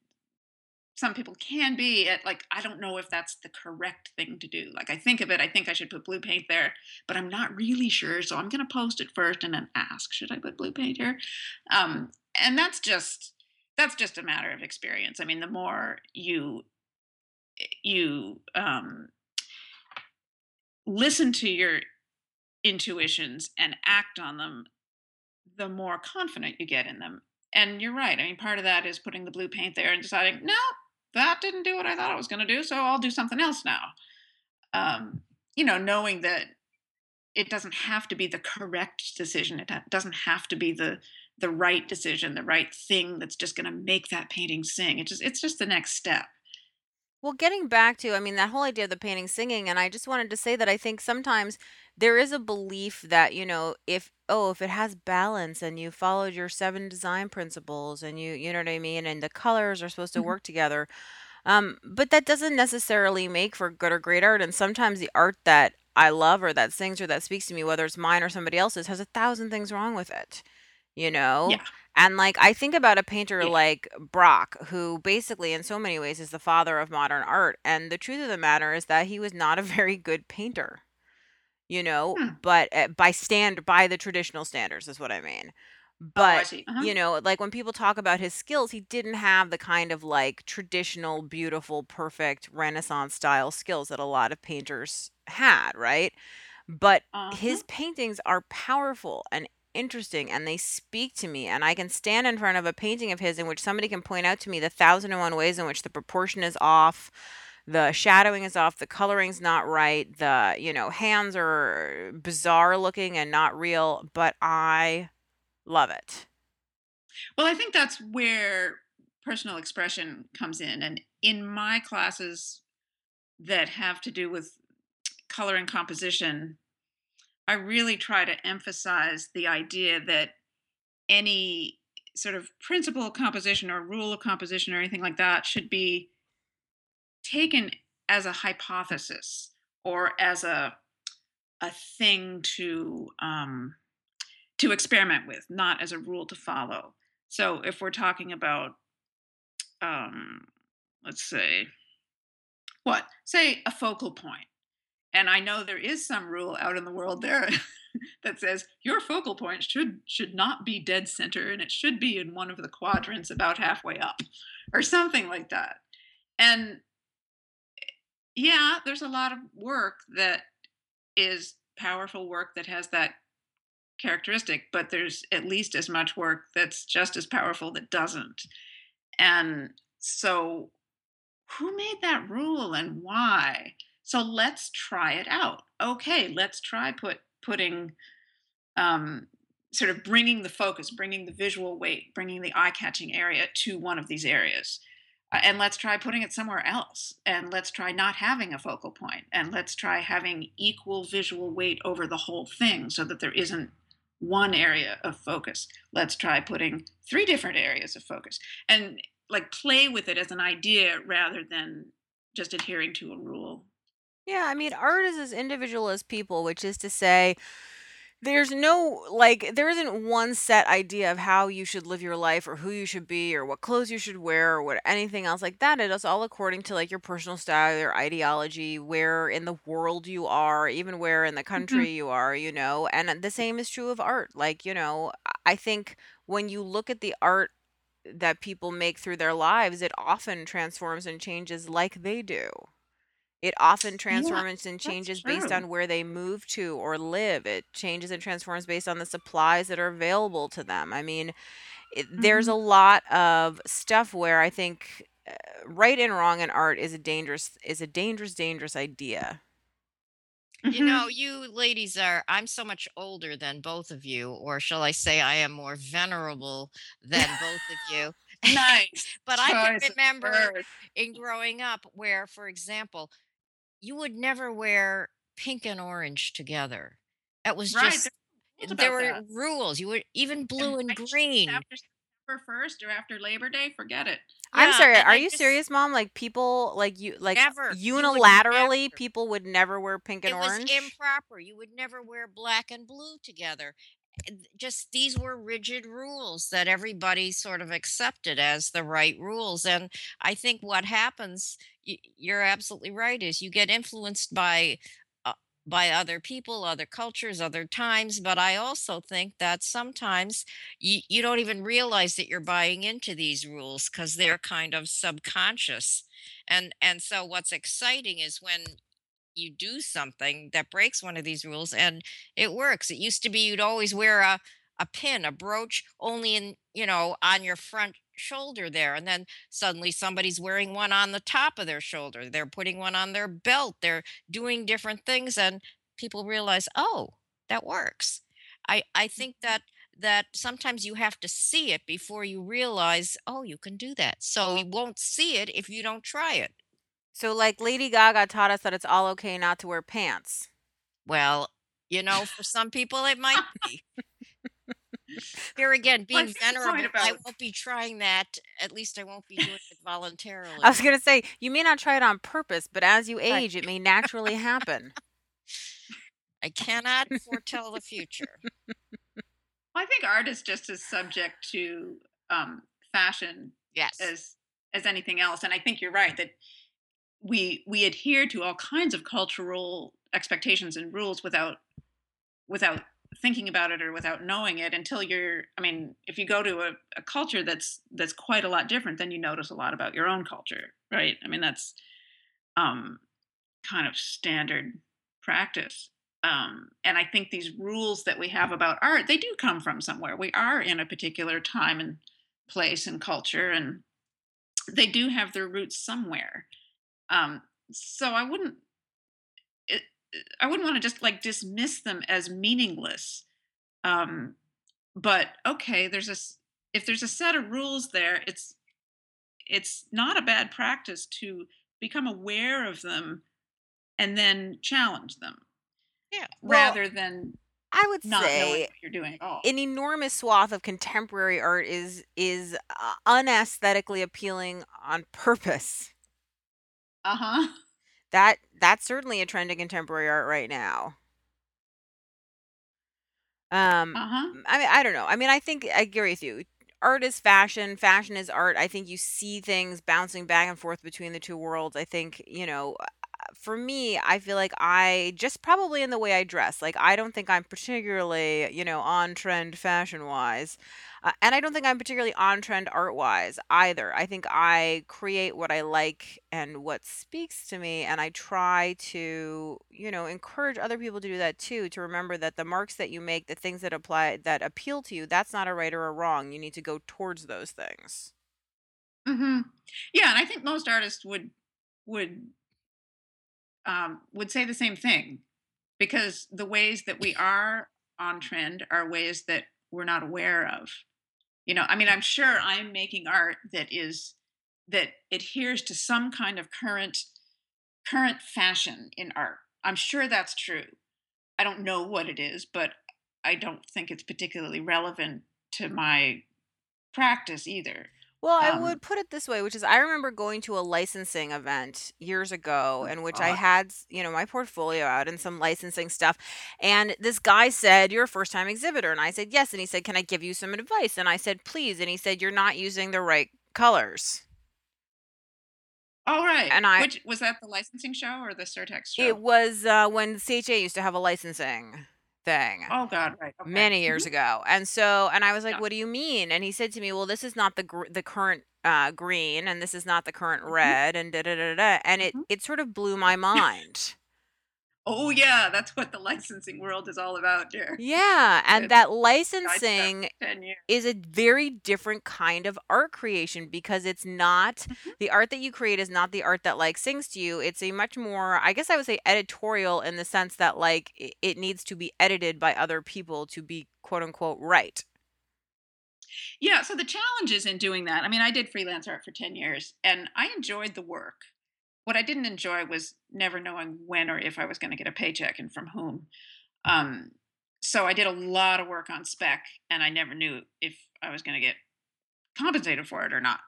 some people can be at like i don't know if that's the correct thing to do like i think of it i think i should put blue paint there but i'm not really sure so i'm going to post it first and then ask should i put blue paint here um, and that's just that's just a matter of experience i mean the more you you um, listen to your intuitions and act on them the more confident you get in them and you're right i mean part of that is putting the blue paint there and deciding no that didn't do what i thought it was going to do so i'll do something else now um, you know, knowing that it doesn't have to be the correct decision. It doesn't have to be the the right decision, the right thing that's just going to make that painting sing. It just it's just the next step. Well, getting back to, I mean, that whole idea of the painting singing, and I just wanted to say that I think sometimes there is a belief that, you know, if, oh, if it has balance and you followed your seven design principles and you, you know what I mean, and the colors are supposed to Mhm. work together. Um, but that doesn't necessarily make for good or great art. And sometimes the art that I love or that sings or that speaks to me, whether it's mine or somebody else's, has a thousand things wrong with it you know? Yeah, And like I think about a painter yeah. like Braque, who basically in so many ways is the father of modern art. And the truth of the matter is that he was not a very good painter, you know, Hmm. but uh, by stand by the traditional standards is what I mean. Oh, I But see. Uh-huh. you know, like when people talk about his skills, he didn't have the kind of like traditional, beautiful, perfect Renaissance style skills that a lot of painters had, right? But Uh-huh. his paintings are powerful and interesting and they speak to me and I can stand in front of a painting of his in which somebody can point out to me the thousand and one ways in which the proportion is off, the shadowing is off, the coloring's not right, the, you know, hands are bizarre looking and not real, but I love it. Well, I think that's where personal expression comes in. And in my classes that have to do with color and composition, I really try to emphasize the idea that any sort of principle of composition or rule of composition or anything like that should be taken as a hypothesis or as a a thing to um, to experiment with, not as a rule to follow. So if we're talking about um, let's say what say a focal point and i know there is some rule out in the world there that says your focal point should should not be dead center and it should be in one of the quadrants about halfway up or something like that and yeah there's a lot of work that is powerful work that has that characteristic but there's at least as much work that's just as powerful that doesn't and so who made that rule and why? So let's try it out. Okay, let's try put putting um, sort of bringing the focus, bringing the visual weight, bringing the eye-catching area to one of these areas. Uh, and let's try putting it somewhere else. And let's try not having a focal point. And let's try having equal visual weight over the whole thing so that there isn't one area of focus. Let's try putting three different areas of focus and like play with it as an idea rather than just adhering to a rule. Yeah, I mean, art is as individual as people, which is to say, there's no like there isn't one set idea of how you should live your life or who you should be or what clothes you should wear or what anything else like that. It is all according to like your personal style, your ideology, where in the world you are, even where in the Mhm. country you are, you know. And the same is true of art. Like, you know, I I think when you look at the art that people make through their lives, it often transforms and changes like they do. It often Yeah, transforms and that's changes based true. on where they move to or live. It changes and transforms based on the supplies that are available to them. I mean, it, there's hmm a lot of stuff where I think uh, right and wrong in art is a dangerous is a dangerous dangerous idea. You know, hmm you ladies are, I'm so much older than both of you, or shall I say, I am more venerable than both of you. Nice but I can choice of remember words. in growing up where, for example, you would never wear pink and orange together. That was Right. just, There's there were that. rules. You would even blue and white shirts green. after September 1st or after Labor Day, forget it. I'm sorry, are I you just serious, mom? Like people like you like never, you would unilaterally never. people would never wear pink and It was orange? improper. You would never wear black and blue together. Just these were rigid rules that everybody sort of accepted as the right rules. And I think what happens you're absolutely right, is you get influenced by uh, by other people, other cultures, other times. But I also think that sometimes you, you don't even realize that you're buying into these rules because they're kind of subconscious. And and so what's exciting is when you do something that breaks one of these rules and it works. It used to be you'd always wear a a pin, a brooch only in, you know, on your front shoulder there and then suddenly somebody's wearing one on the top of their shoulder. They're putting one on their belt. They're doing different things and people realize, "Oh, that works." I I think mm-hmm. that that sometimes you have to see it before you realize, "Oh, you can do that." So you won't see it if you don't try it. So like Lady Gaga taught us that it's all okay not to wear pants. Well, you know, for some people it might be. Here again, being see the point venerable, I about won't be trying that. At least I won't be doing it voluntarily. I was gonna say, you may not try it on purpose, but as you Right. age, it may naturally happen. I cannot foretell the future. I think art is just as subject to um, fashion Yes. as as anything else, and I think you're right that we we adhere to all kinds of cultural expectations and rules without without thinking about it or without knowing it until you're i mean if you go to a, a culture that's that's quite a lot different then you notice a lot about your own culture right? I mean that's um kind of standard practice um and i think these rules that we have about art they do come from somewhere. We are in a particular time and place and culture and they do have their roots somewhere um so i wouldn't it, i wouldn't want to just like dismiss them as meaningless um but okay there's a if there's a set of rules there it's it's not a bad practice to become aware of them and then challenge them Yeah. Well, rather than I would not knowing say what you're doing at all an enormous swath of contemporary art is is uh, unaesthetically appealing on purpose. Uh-huh That that's certainly a trend in contemporary art right now. Um, uh-huh I mean, I don't know. I mean, I think I agree with you. Art is fashion. Fashion is art. I think you see things bouncing back and forth between the two worlds. I think, you know, uh, for me, I feel like I just probably in the way I dress. Like, I don't think I'm particularly, you know, on trend fashion wise. Uh, and I don't think I'm particularly on trend art wise either. I think I create what I like and what speaks to me, and I try to, you know, encourage other people to do that too. To remember that the marks that you make, the things that apply that appeal to you, that's not a right or a wrong. You need to go towards those things. hmm yeah and i think most artists would would um would say the same thing because the ways that we are on trend are ways that we're not aware of you know i mean i'm sure i'm making art that is that adheres to some kind of current current fashion in art. I'm sure that's true. I don't know what it is, but I don't think it's particularly relevant to my practice either. Well, I Um, would put it this way, which is I remember going to a licensing event years ago oh in which I had, s- you know, my portfolio out and some licensing stuff. And this guy said, You're a first time exhibitor. And I said, Yes. And he said, Can I give you some advice? And I said, Please. And he said, You're not using the right colors. All right. And I, Which was that the licensing show or the Surtex it show? was uh, when CHA used to have a licensing thing. Oh God, right. Okay. many hmm years ago. And so, and I was like, Yeah. "What do you mean?" And he said to me, "Well, this is not the gr- the current uh, green, and this is not the current hmm red, and da da da da." And it hmm it sort of blew my mind. Oh yeah, that's what the licensing world is all about, dear. Yeah, and It's that I did that licensing for 10 years. is a very different kind of art creation because it's not Mhm. the art that you create is not the art that like sings to you. It's a much more, I guess I would say editorial in the sense that like it, it needs to be edited by other people to be quote unquote right. Yeah, so the challenges in doing that. I mean, I did freelance art for 10 years and I enjoyed the work. What I didn't enjoy was never knowing when or if I was going to get a paycheck and from whom. Um, so I did a lot of work on spec and I never knew if I was going to get compensated for it or not,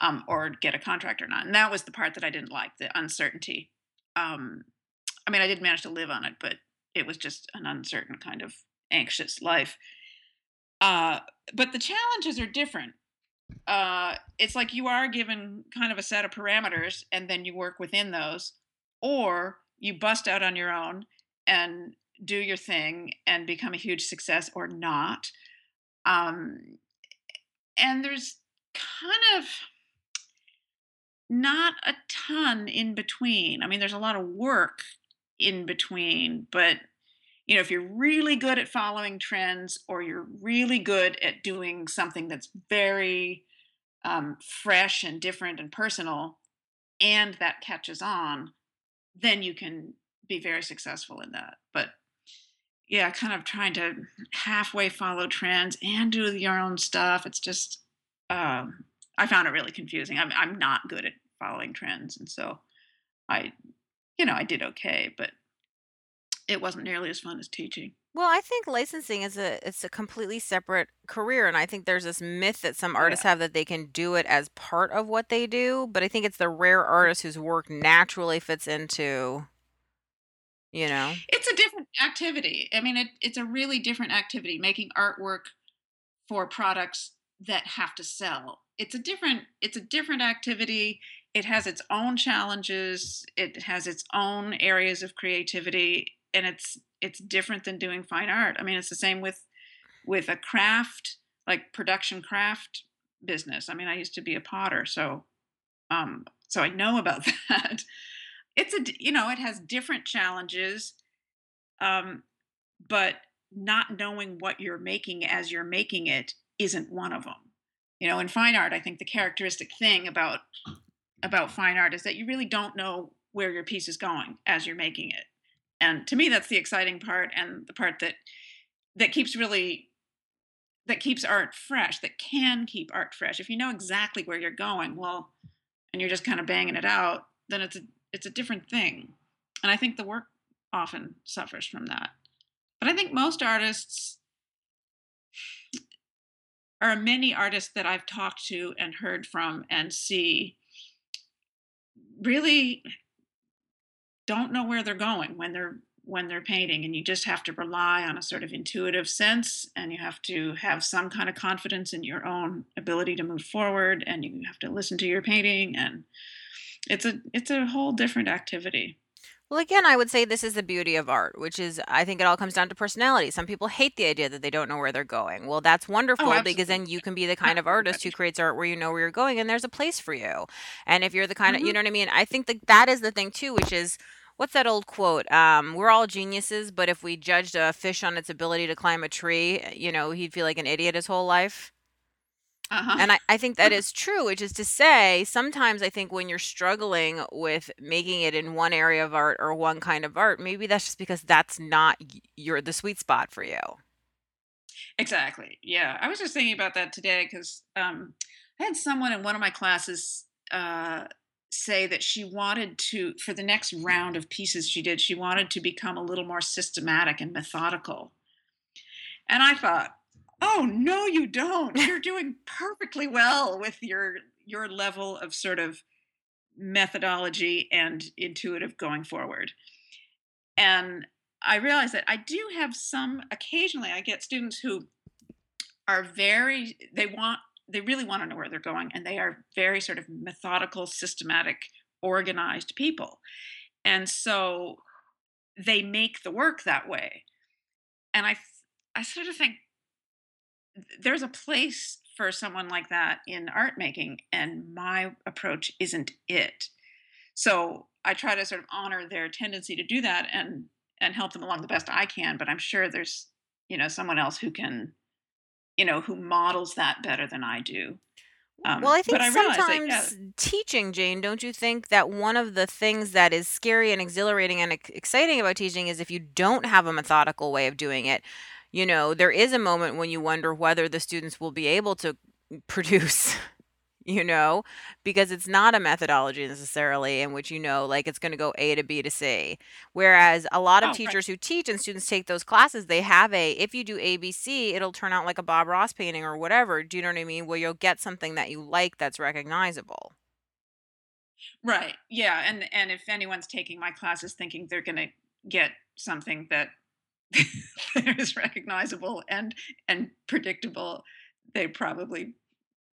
um, or get a contract or not. And that was the part that I didn't like, the uncertainty. Um, I mean, I did manage to live on it, but it was just an uncertain kind of anxious life. Uh, but the challenges are different. Uh, it's like you are given kind of a set of parameters and then you work within those, or you bust out on your own and do your thing and become a huge success or not. Um, and there's kind of not a ton in between. I mean, there's a lot of work in between, but you know, if you're really good at following trends or you're really good at doing something that's very um, fresh and different and personal, and that catches on, then you can be very successful in that. But yeah, kind of trying to halfway follow trends and do your own stuff. It's just, um, I found it really confusing. I'm, I'm not good at following trends. And so I, you know, I did okay, but it wasn't nearly as fun as teaching. Well, I think licensing is a it's a completely separate career, and I think there's this myth that some Oh, yeah. artists have that they can do it as part of what they do, but I think it's the rare mm. artist whose work naturally fits into, you know. It's a different activity. I mean, it, it's a really different activity making artwork for products that have to sell. It's a different it's a different activity. It has its own challenges. It has its own areas of creativity and it's it's different than doing fine art. I mean, it's the same with with a craft like production craft business. I mean, I used to be a potter, so um so I know about that. It's a you know, it has different challenges um but not knowing what you're making as you're making it isn't one of them. You know, in fine art, I think the characteristic thing about about fine art is that you really don't know where your piece is going as you're making it. And to me that's the exciting part and the part that that keeps really that keeps art fresh, that can keep art fresh. If you know exactly where you're going, well, and you're just kind of banging it out, then it's a it's a different thing. And I think the work often suffers from that. But I think most artists or many artists that I've talked to and heard from and see really don't know where they're going when they're when they're painting and you just have to rely on a sort of intuitive sense and you have to have some kind of confidence in your own ability to move forward and you have to listen to your painting and it's a it's a whole different activity. Well, again, I would say this is the beauty of art, which is I think it all comes down to personality. Some people hate the idea that they don't know where they're going. Well, that's Oh, wonderful because then you can be the Not kind of artist who everybody. creates art where you know where you're going and there's a place for you. And if you're the kind of, you hmm know what I mean? I think that that is the thing too, which is what's that old quote? Um, we're all geniuses, but if we judged a fish on its ability to climb a tree, you know, he'd feel like an idiot his whole life. Uh-huh. And I, I think that is true, which is to say, sometimes I think when you're struggling with making it in one area of art or one kind of art, maybe that's just because that's not y- your the sweet spot for you. exactly. Yeah. I was just thinking about that today because um, I had someone in one of my classes. uh, say that she wanted to, for the next round of pieces she did, she wanted to become a little more systematic and methodical. And I thought, oh no, you don't. You're doing perfectly well with your your level of sort of methodology and intuitive going forward. And I realize that I do have some occasionally I get students who are very they want they really want to know where they're going and they are very sort of methodical systematic organized people and so they make the work that way and i i sort of think there's a place for someone like that in art making and my approach isn't it so i try to sort of honor their tendency to do that and and help them along the best i can but i'm sure there's you know someone else who can you know, who models that better than I do. Well, Um, I think I realize that, yeah, sometimes teaching, Jane, don't you think that one of the things that is scary and exhilarating and exciting about teaching is if you don't have a methodical way of doing it, you know, there is a moment when you wonder whether the students will be able to produce you know, because it's not a methodology necessarily in which you know, like it's going to go A to B to C. Whereas a lot of oh, right, teachers who teach and students take those classes, they have a, if you do ABC, it'll turn out like a Bob Ross painting or whatever. Do you know what I mean? Where you'll get something that you like that's recognizable. right, yeah, and and if anyone's taking my classes thinking they're going to get something that is recognizable and and predictable, they probably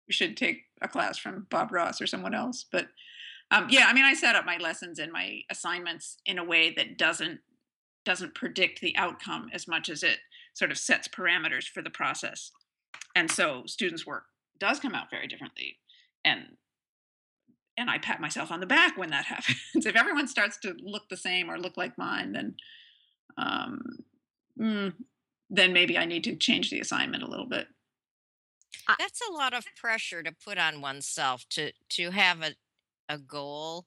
should take a class from Bob Ross or someone else. But um, yeah, I mean, I set up my lessons and my assignments in a way that doesn't doesn't predict the outcome as much as it sort of sets parameters for the process. And so students' work does come out very differently. And and I pat myself on the back when that happens. if everyone starts to look the same or look like mine, then um, mm, then maybe I need to change the assignment a little bit. That's a lot of pressure to put on oneself to to have a, a goal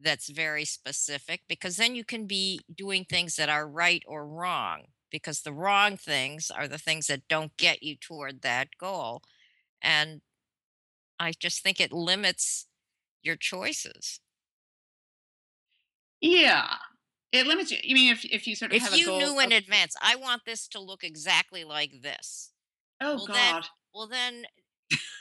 that's very specific because then you can be doing things that are right or wrong because the wrong things are the things that don't get you toward that goal. And I just think it limits your choices. Yeah, it limits you. You mean if if you sort of If have a you goal knew in of advance, I want this to look exactly like this. oh Well then god, well then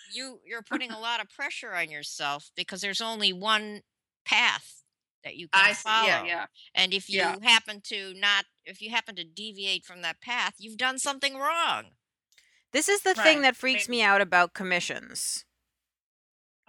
you you're putting a lot of pressure on yourself because there's only one path that you can I see. Yeah, follow. yeah, And if yeah, you happen to not if you happen to deviate from that path, you've done something wrong. this is the thing that freaks mean, me out about commissions.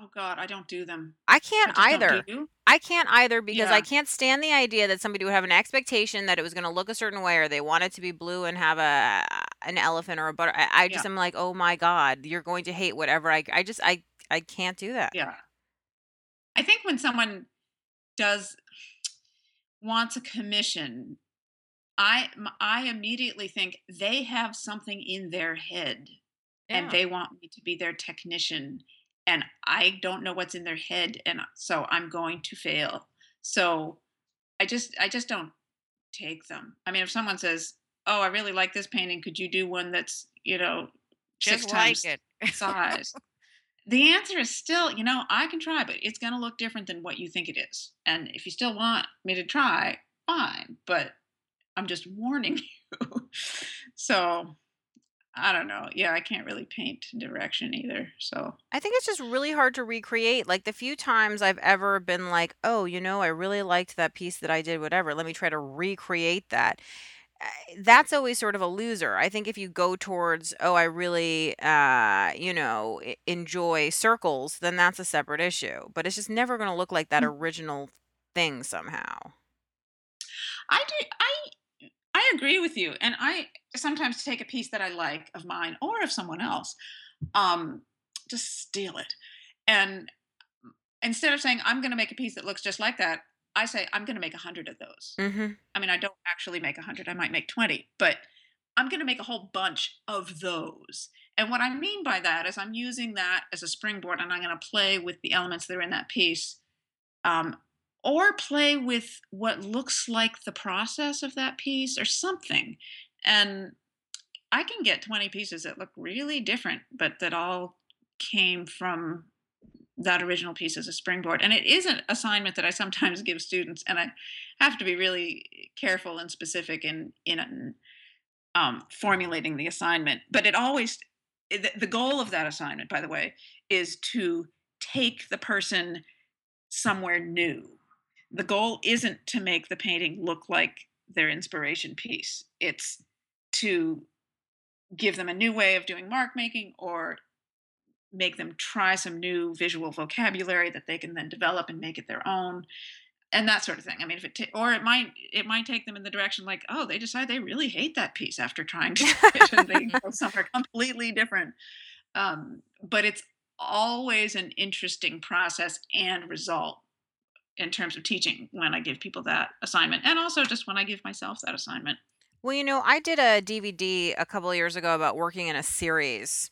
Oh god, I don't do them. I I can't. Do either. I can't either because I can't stand the idea that somebody would have an expectation that it was going to look a certain way or they want it to be blue and have a an elephant or a butter. I, I yeah, just am like, oh my god, you're going to hate whatever I. I just I I can't do that. yeah. I think when someone does wants a commission, I I immediately think they have something in their head and they want me to be their technician and I don't know what's in their head and so I'm going to fail. So I just I just don't take them. I mean if someone says, "Oh, I really like this painting. Could you do one that's, you know, Just 6 like times it. size?" The answer is still, you know, I can try, but it's going to look different than what you think it is. And if you still want me to try, fine, but I'm just warning you. so I don't know. Yeah, I can't really paint direction either. So I think it's just really hard to recreate. Like the few times I've ever been like, oh, you know, I really liked that piece that I did, whatever. Let me try to recreate that. uh, that's always sort of a loser. I think if you go towards, oh, I really, uh, you know, e- enjoy circles, then that's a separate issue. But it's just never going to look like that Mm. original thing somehow. I do. I agree with you, and I sometimes take a piece that I like of mine or of someone else, um, just steal it, and instead of saying I'm going to make a piece that looks just like that, I say I'm going to make a hundred of those. hmm I mean, I don't actually make a hundred; I might make twenty, but I'm going to make a whole bunch of those. And what I mean by that is I'm using that as a springboard, and I'm going to play with the elements that are in that piece um, or play with what looks like the process of that piece or something. And I can get 20 pieces that look really different, but that all came from that original piece as a springboard. And it is an assignment that I sometimes give students, and I have to be really careful and specific in in um, formulating the assignment. But it always the, the goal of that assignment, by the way, is to take the person somewhere new. The goal isn't to make the painting look like their inspiration piece. It's to give them a new way of doing mark making or make them try some new visual vocabulary that they can then develop and make it their own and that sort of thing. I mean, if it ta- or it might it might take them in the direction like, oh, they decide they really hate that piece after trying to do it, and they go somewhere completely different. Um, but it's always an interesting process and result in terms of teaching when I give people that assignment, and also just when I give myself that assignment. Well, you know, I did a DVD a couple of years ago about working in a series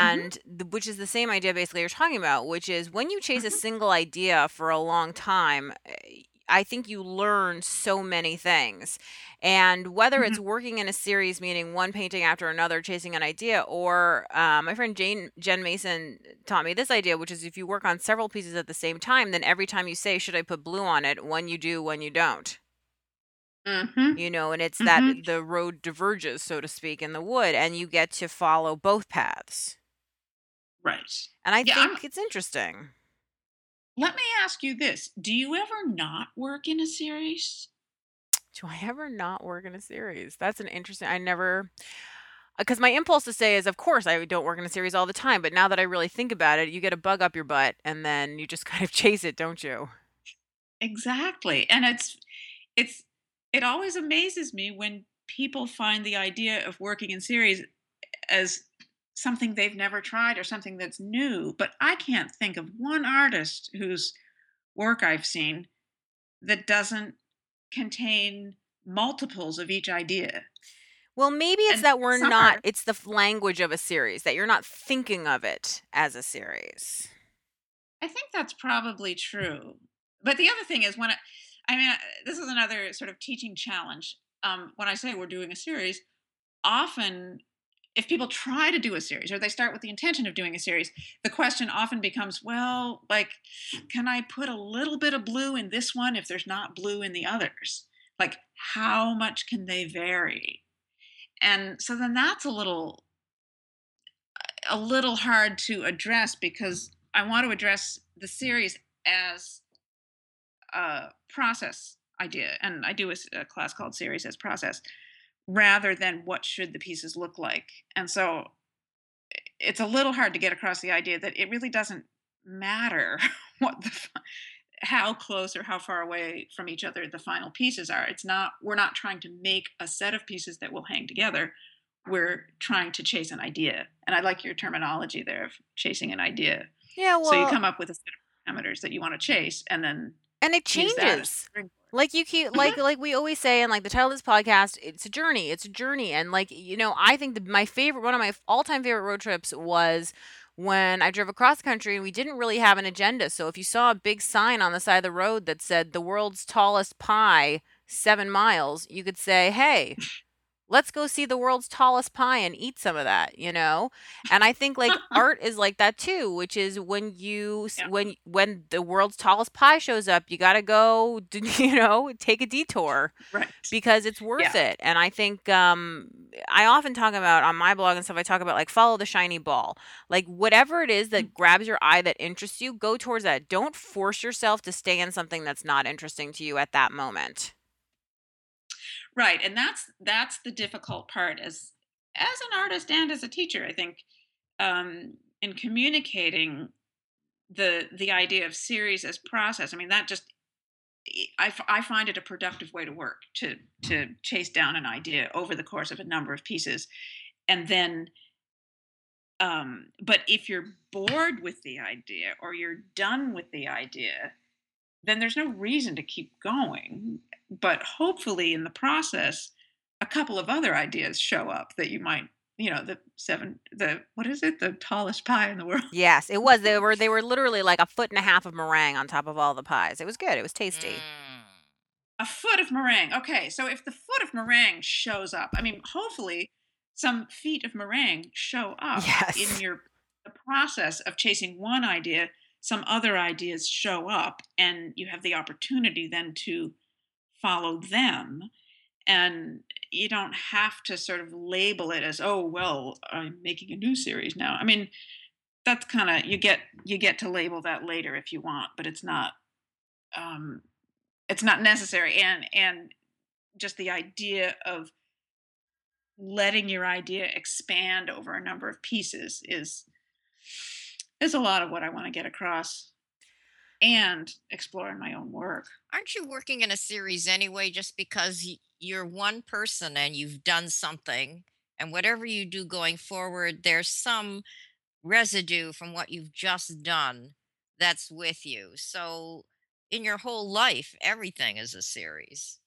hmm and the, which is the same idea basically you're talking about which is when you chase a hmm single idea for a long time eh, i think you learn so many things and whether it's working in a series meaning one painting after another chasing an idea or uh, my friend jane jen mason taught me this idea which is if you work on several pieces at the same time then every time you say should i put blue on it when you do when you don't hmm you know and it's that hmm the road diverges so to speak in the wood and you get to follow both paths Right. and I Yeah. I'm, think it's interesting. Let me ask you this: Do you ever not work in a series? Do I ever not work in a series? That's an interesting I never uh, because my impulse to say is, of course, I don't work in a series all the time, but now that I really think about it, you get a bug up your butt and then you just kind of chase it, don't you? Exactly. And it's it's it always amazes me when people find the idea of working in series as something they've never tried or something that's new. But I can't think of one artist whose work I've seen that doesn't contain multiples of each idea. Well, maybe it's And that we're some not are it's the language of a series, that you're not thinking of it as a series. I think that's probably true. But the other thing is when I, I mean, this is another sort of teaching challenge. Um, when I say we're doing a series, often if people try to do a series or they start with the intention of doing a series, the question often becomes, well, like, can I put a little bit of blue in this one if there's not blue in the others? Like, how much can they vary? And so then that's a little a little hard to address because I want to address the series as a process idea, and I do a, class called series as process, rather than what should the pieces look like. And so it's a little hard to get across the idea that it really doesn't matter what the how close or how far away from each other the final pieces are. It's not we're not trying to make a set of pieces that will hang together. We're trying to chase an idea. And I like your terminology there of chasing an idea. Yeah, So you come up with a set of parameters that you want to chase and then and it use that as a changes. springboard. Like you keep Mhm. like like we always say in like the title of this podcast, it's a journey. It's a journey. And like, you know, I think the, my favorite one of my all-time favorite road trips was when I drove across the country and we didn't really have an agenda. So if you saw a big sign on the side of the road that said the world's tallest pie, 7 miles, you could say, "Hey, let's go see the world's tallest pie and eat some of that you know and i think like art is like that too which is when you yeah. when when the world's tallest pie shows up you got to go you know take a detour Right. because it's worth Yeah. it and i think um i often talk about on my blog and stuff i talk about like follow the shiny ball like whatever it is Mm. that grabs your eye that interests you go towards that don't force yourself to stay in something that's not interesting to you at that moment Right. And that's that's the difficult part as as an artist and as a teacher, I think, um, in communicating the the idea of series as process. I mean, that just I, f- I find it a productive way to work to to chase down an idea over the course of a number of pieces and then um but if you're bored with the idea or you're done with the idea then there's no reason to keep going but hopefully in the process a couple of other ideas show up that you might you know the seven the what is it the tallest pie in the world Yes, it was. They were they were literally like a foot and a half of meringue on top of all the pies. It was good. It was tasty. Mm. A foot of meringue. Okay, so if the foot of meringue shows up, I mean, hopefully some feet of meringue show up in your the process of chasing one idea, some other ideas show up, and you have the opportunity then to follow them. And you don't have to sort of label it as, oh, well, I'm making a new series now. I mean, that's kind of you get you get to label that later if you want, but it's not um, it's not necessary. And and just the idea of letting your idea expand over a number of pieces is is a lot of what I want to get across and exploring my own work. Aren't you working in a series anyway just because you're one person and you've done something and whatever you do going forward there's some residue from what you've just done that's with you. So in your whole life everything is a series.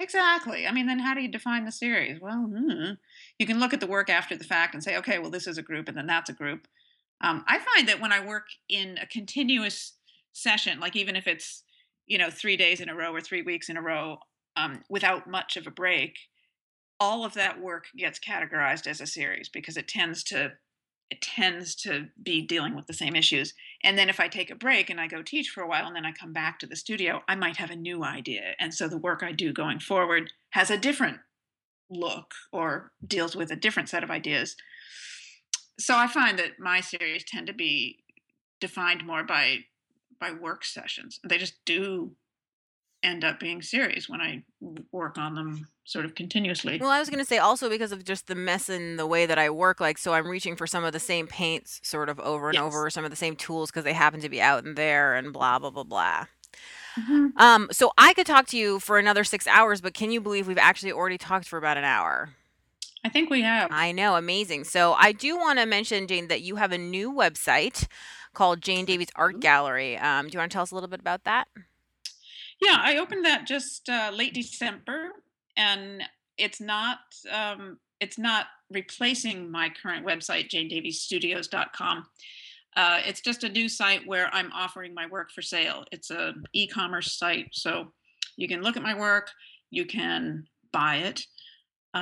Exactly. I mean, then how do you define the series? Well, hmm, you can look at the work after the fact and say, okay, well, this is a group and then that's a group. Um, I find that when I work in a continuous session, like even if it's, you know, three days in a row or three weeks in a row um, without much of a break, all of that work gets categorized as a series because it tends to it tends to be dealing with the same issues. And then if I take a break and I go teach for a while and then I come back to the studio, I might have a new idea. And so the work I do going forward has a different look or deals with a different set of ideas. So I find that my series tend to be defined more by by work sessions. They just do end up being series when I work on them sort of continuously. Well, I was gonna say also because of just the mess in the way that I work, like, so I'm reaching for some of the same paints sort of over and Yes. over, some of the same tools because they happen to be out and there and blah, blah, blah, blah. Mhm. Um, so I could talk to you for another 6 hours, but can you believe we've actually already talked for about an hour? I think we have. I know, amazing. So I do wanna mention, Jane, that you have a new website called Jane Davies Art. Gallery. Um, do you wanna tell us a little bit about that? Yeah, I opened that just uh, late December, and it's not um, it's not replacing my current website, janedaviesstudios.com. Uh, it's just a new site where I'm offering my work for sale. It's a e-commerce site, so you can look at my work, you can buy it.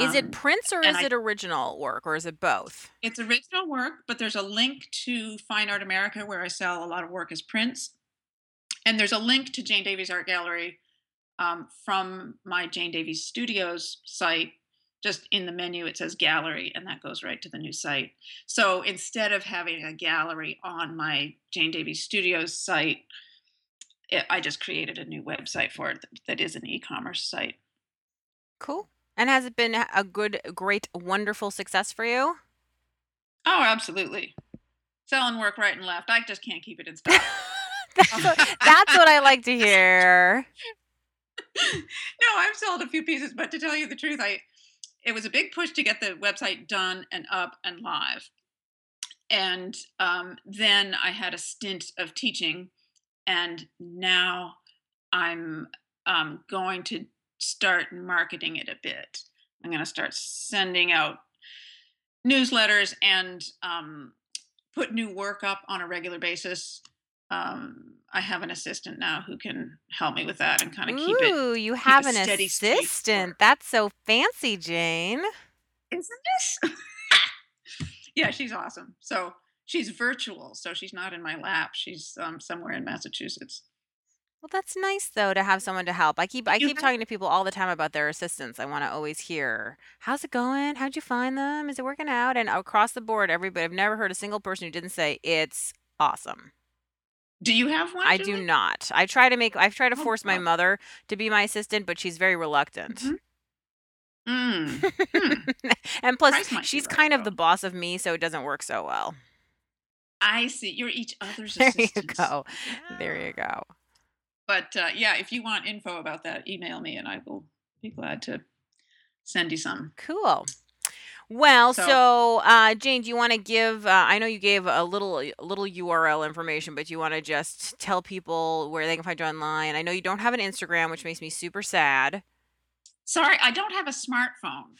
Is it Um, prints or is I it original work or is it both? it's original work, but there's a link to Fine Art America where I sell a lot of work as prints. And there's a link to Jane Davies Art Gallery um, from my Jane Davies Studios site. Just in the menu, it says gallery, and that goes right to the new site. So instead of having a gallery on my Jane Davies Studios site, it, I just created a new website for it that, that is an e commerce site. Cool. And has it been a good, great, wonderful success for you? Oh, absolutely. Selling work right and left. I just can't keep it in stock. that's, what, that's what I like to hear. no, I've sold a few pieces, but to tell you the truth, I it was a big push to get the website done and up and live. And um, then I had a stint of teaching, and now I'm um, going to start marketing it a bit. I'm going to start sending out newsletters and um, put new work up on a regular basis. Um, I have an assistant now who can help me with that and kind of keep it Ooh, you have an assistant. That's so fancy, Jane. isn't this? yeah, she's awesome. So she's virtual, so she's not in my lap. She's um, somewhere in Massachusetts. Well, that's nice though to have someone to help. I keep I You keep talking to people all the time about their assistants. I want to always hear, "How's it going? How'd you find them? Is it working out?" And across the board, everybody, I've never heard a single person who didn't say it's awesome. Do you have one, I do Julie? not. I try to make I've tried to Oh, force my mother to be my assistant, but she's very reluctant. hmm Mm. Hmm. and plus, Price might be she's right kind of though. the boss of me, so it doesn't work so well. I see. You're each other's There you assistants. go. There Yeah. you go. But uh, yeah, if you want info about that, email me and I will be glad to send you some. Cool. Well, So so uh, Jane, do you want to give? Uh, I know you gave a little a little URL information, but do you want to just tell people where they can find you online? I know you don't have an Instagram, which makes me super sad. sorry, I don't have a smartphone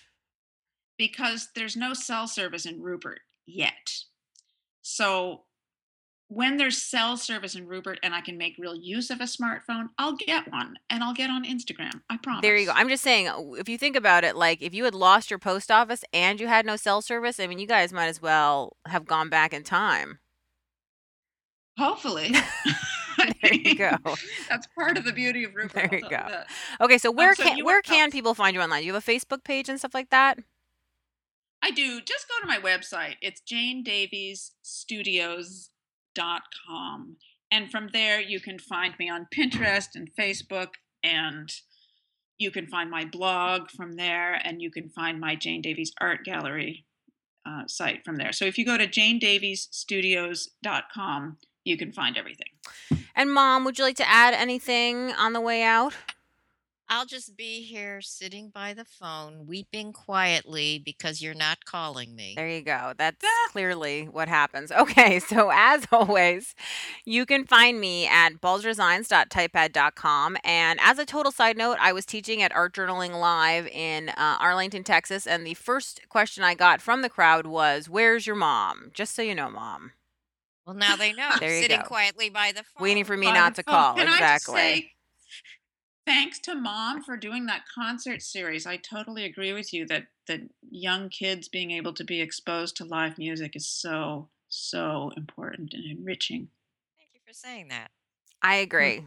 because there's no cell service in Rupert yet. So when there's cell service in Rupert and I can make real use of a smartphone, I'll get one and I'll get on Instagram. I promise. There you go. I'm just saying, if you think about it, like if you had lost your post office and you had no cell service, I mean, you guys might as well have gone back in time. Hopefully. there you go. That's part of the beauty of Rupert. There you go. Okay, so where um, so can where can people find you online? You have a Facebook page and stuff like that? I do. Just go to my website. It's Jane Davies Studios com. And from there, you can find me on Pinterest and Facebook, and you can find my blog from there, and you can find my Jane Davies Art Gallery uh, site from there. So if you go to janedaviesstudios.com, you can find everything. And mom, would you like to add anything on the way out? I'll just be here sitting by the phone, weeping quietly because you're not calling me. There you go. That's clearly what happens. Okay, so as always, you can find me at balzerdesigns.typepad.com. And as a total side note, I was teaching at Art Journaling Live in uh, Arlington, Texas. And the first question I got from the crowd was, Where's your mom? Just so you know, mom. Well, now they know. there you sitting go. quietly by the phone. Waiting for me by not to call. Can exactly. I just say, thanks to mom for doing that concert series. I totally agree with you that that young kids being able to be exposed to live music is so so important and enriching. Thank you for saying that. I agree.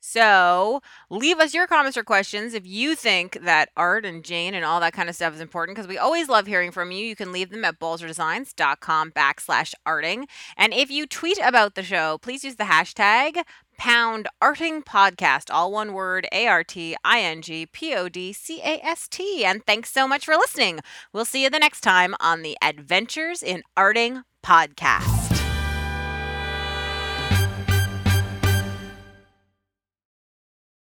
So leave us your comments or questions if you think that art and Jane and all that kind of stuff is important because we always love hearing from you. You can leave them at balzerdesigns.com backslash arting. And if you tweet about the show, please use the hashtag pound arting podcast, all one word, A R T I N G P O D C A S T. And thanks so much for listening. We'll see you the next time on the Adventures in Arting podcast.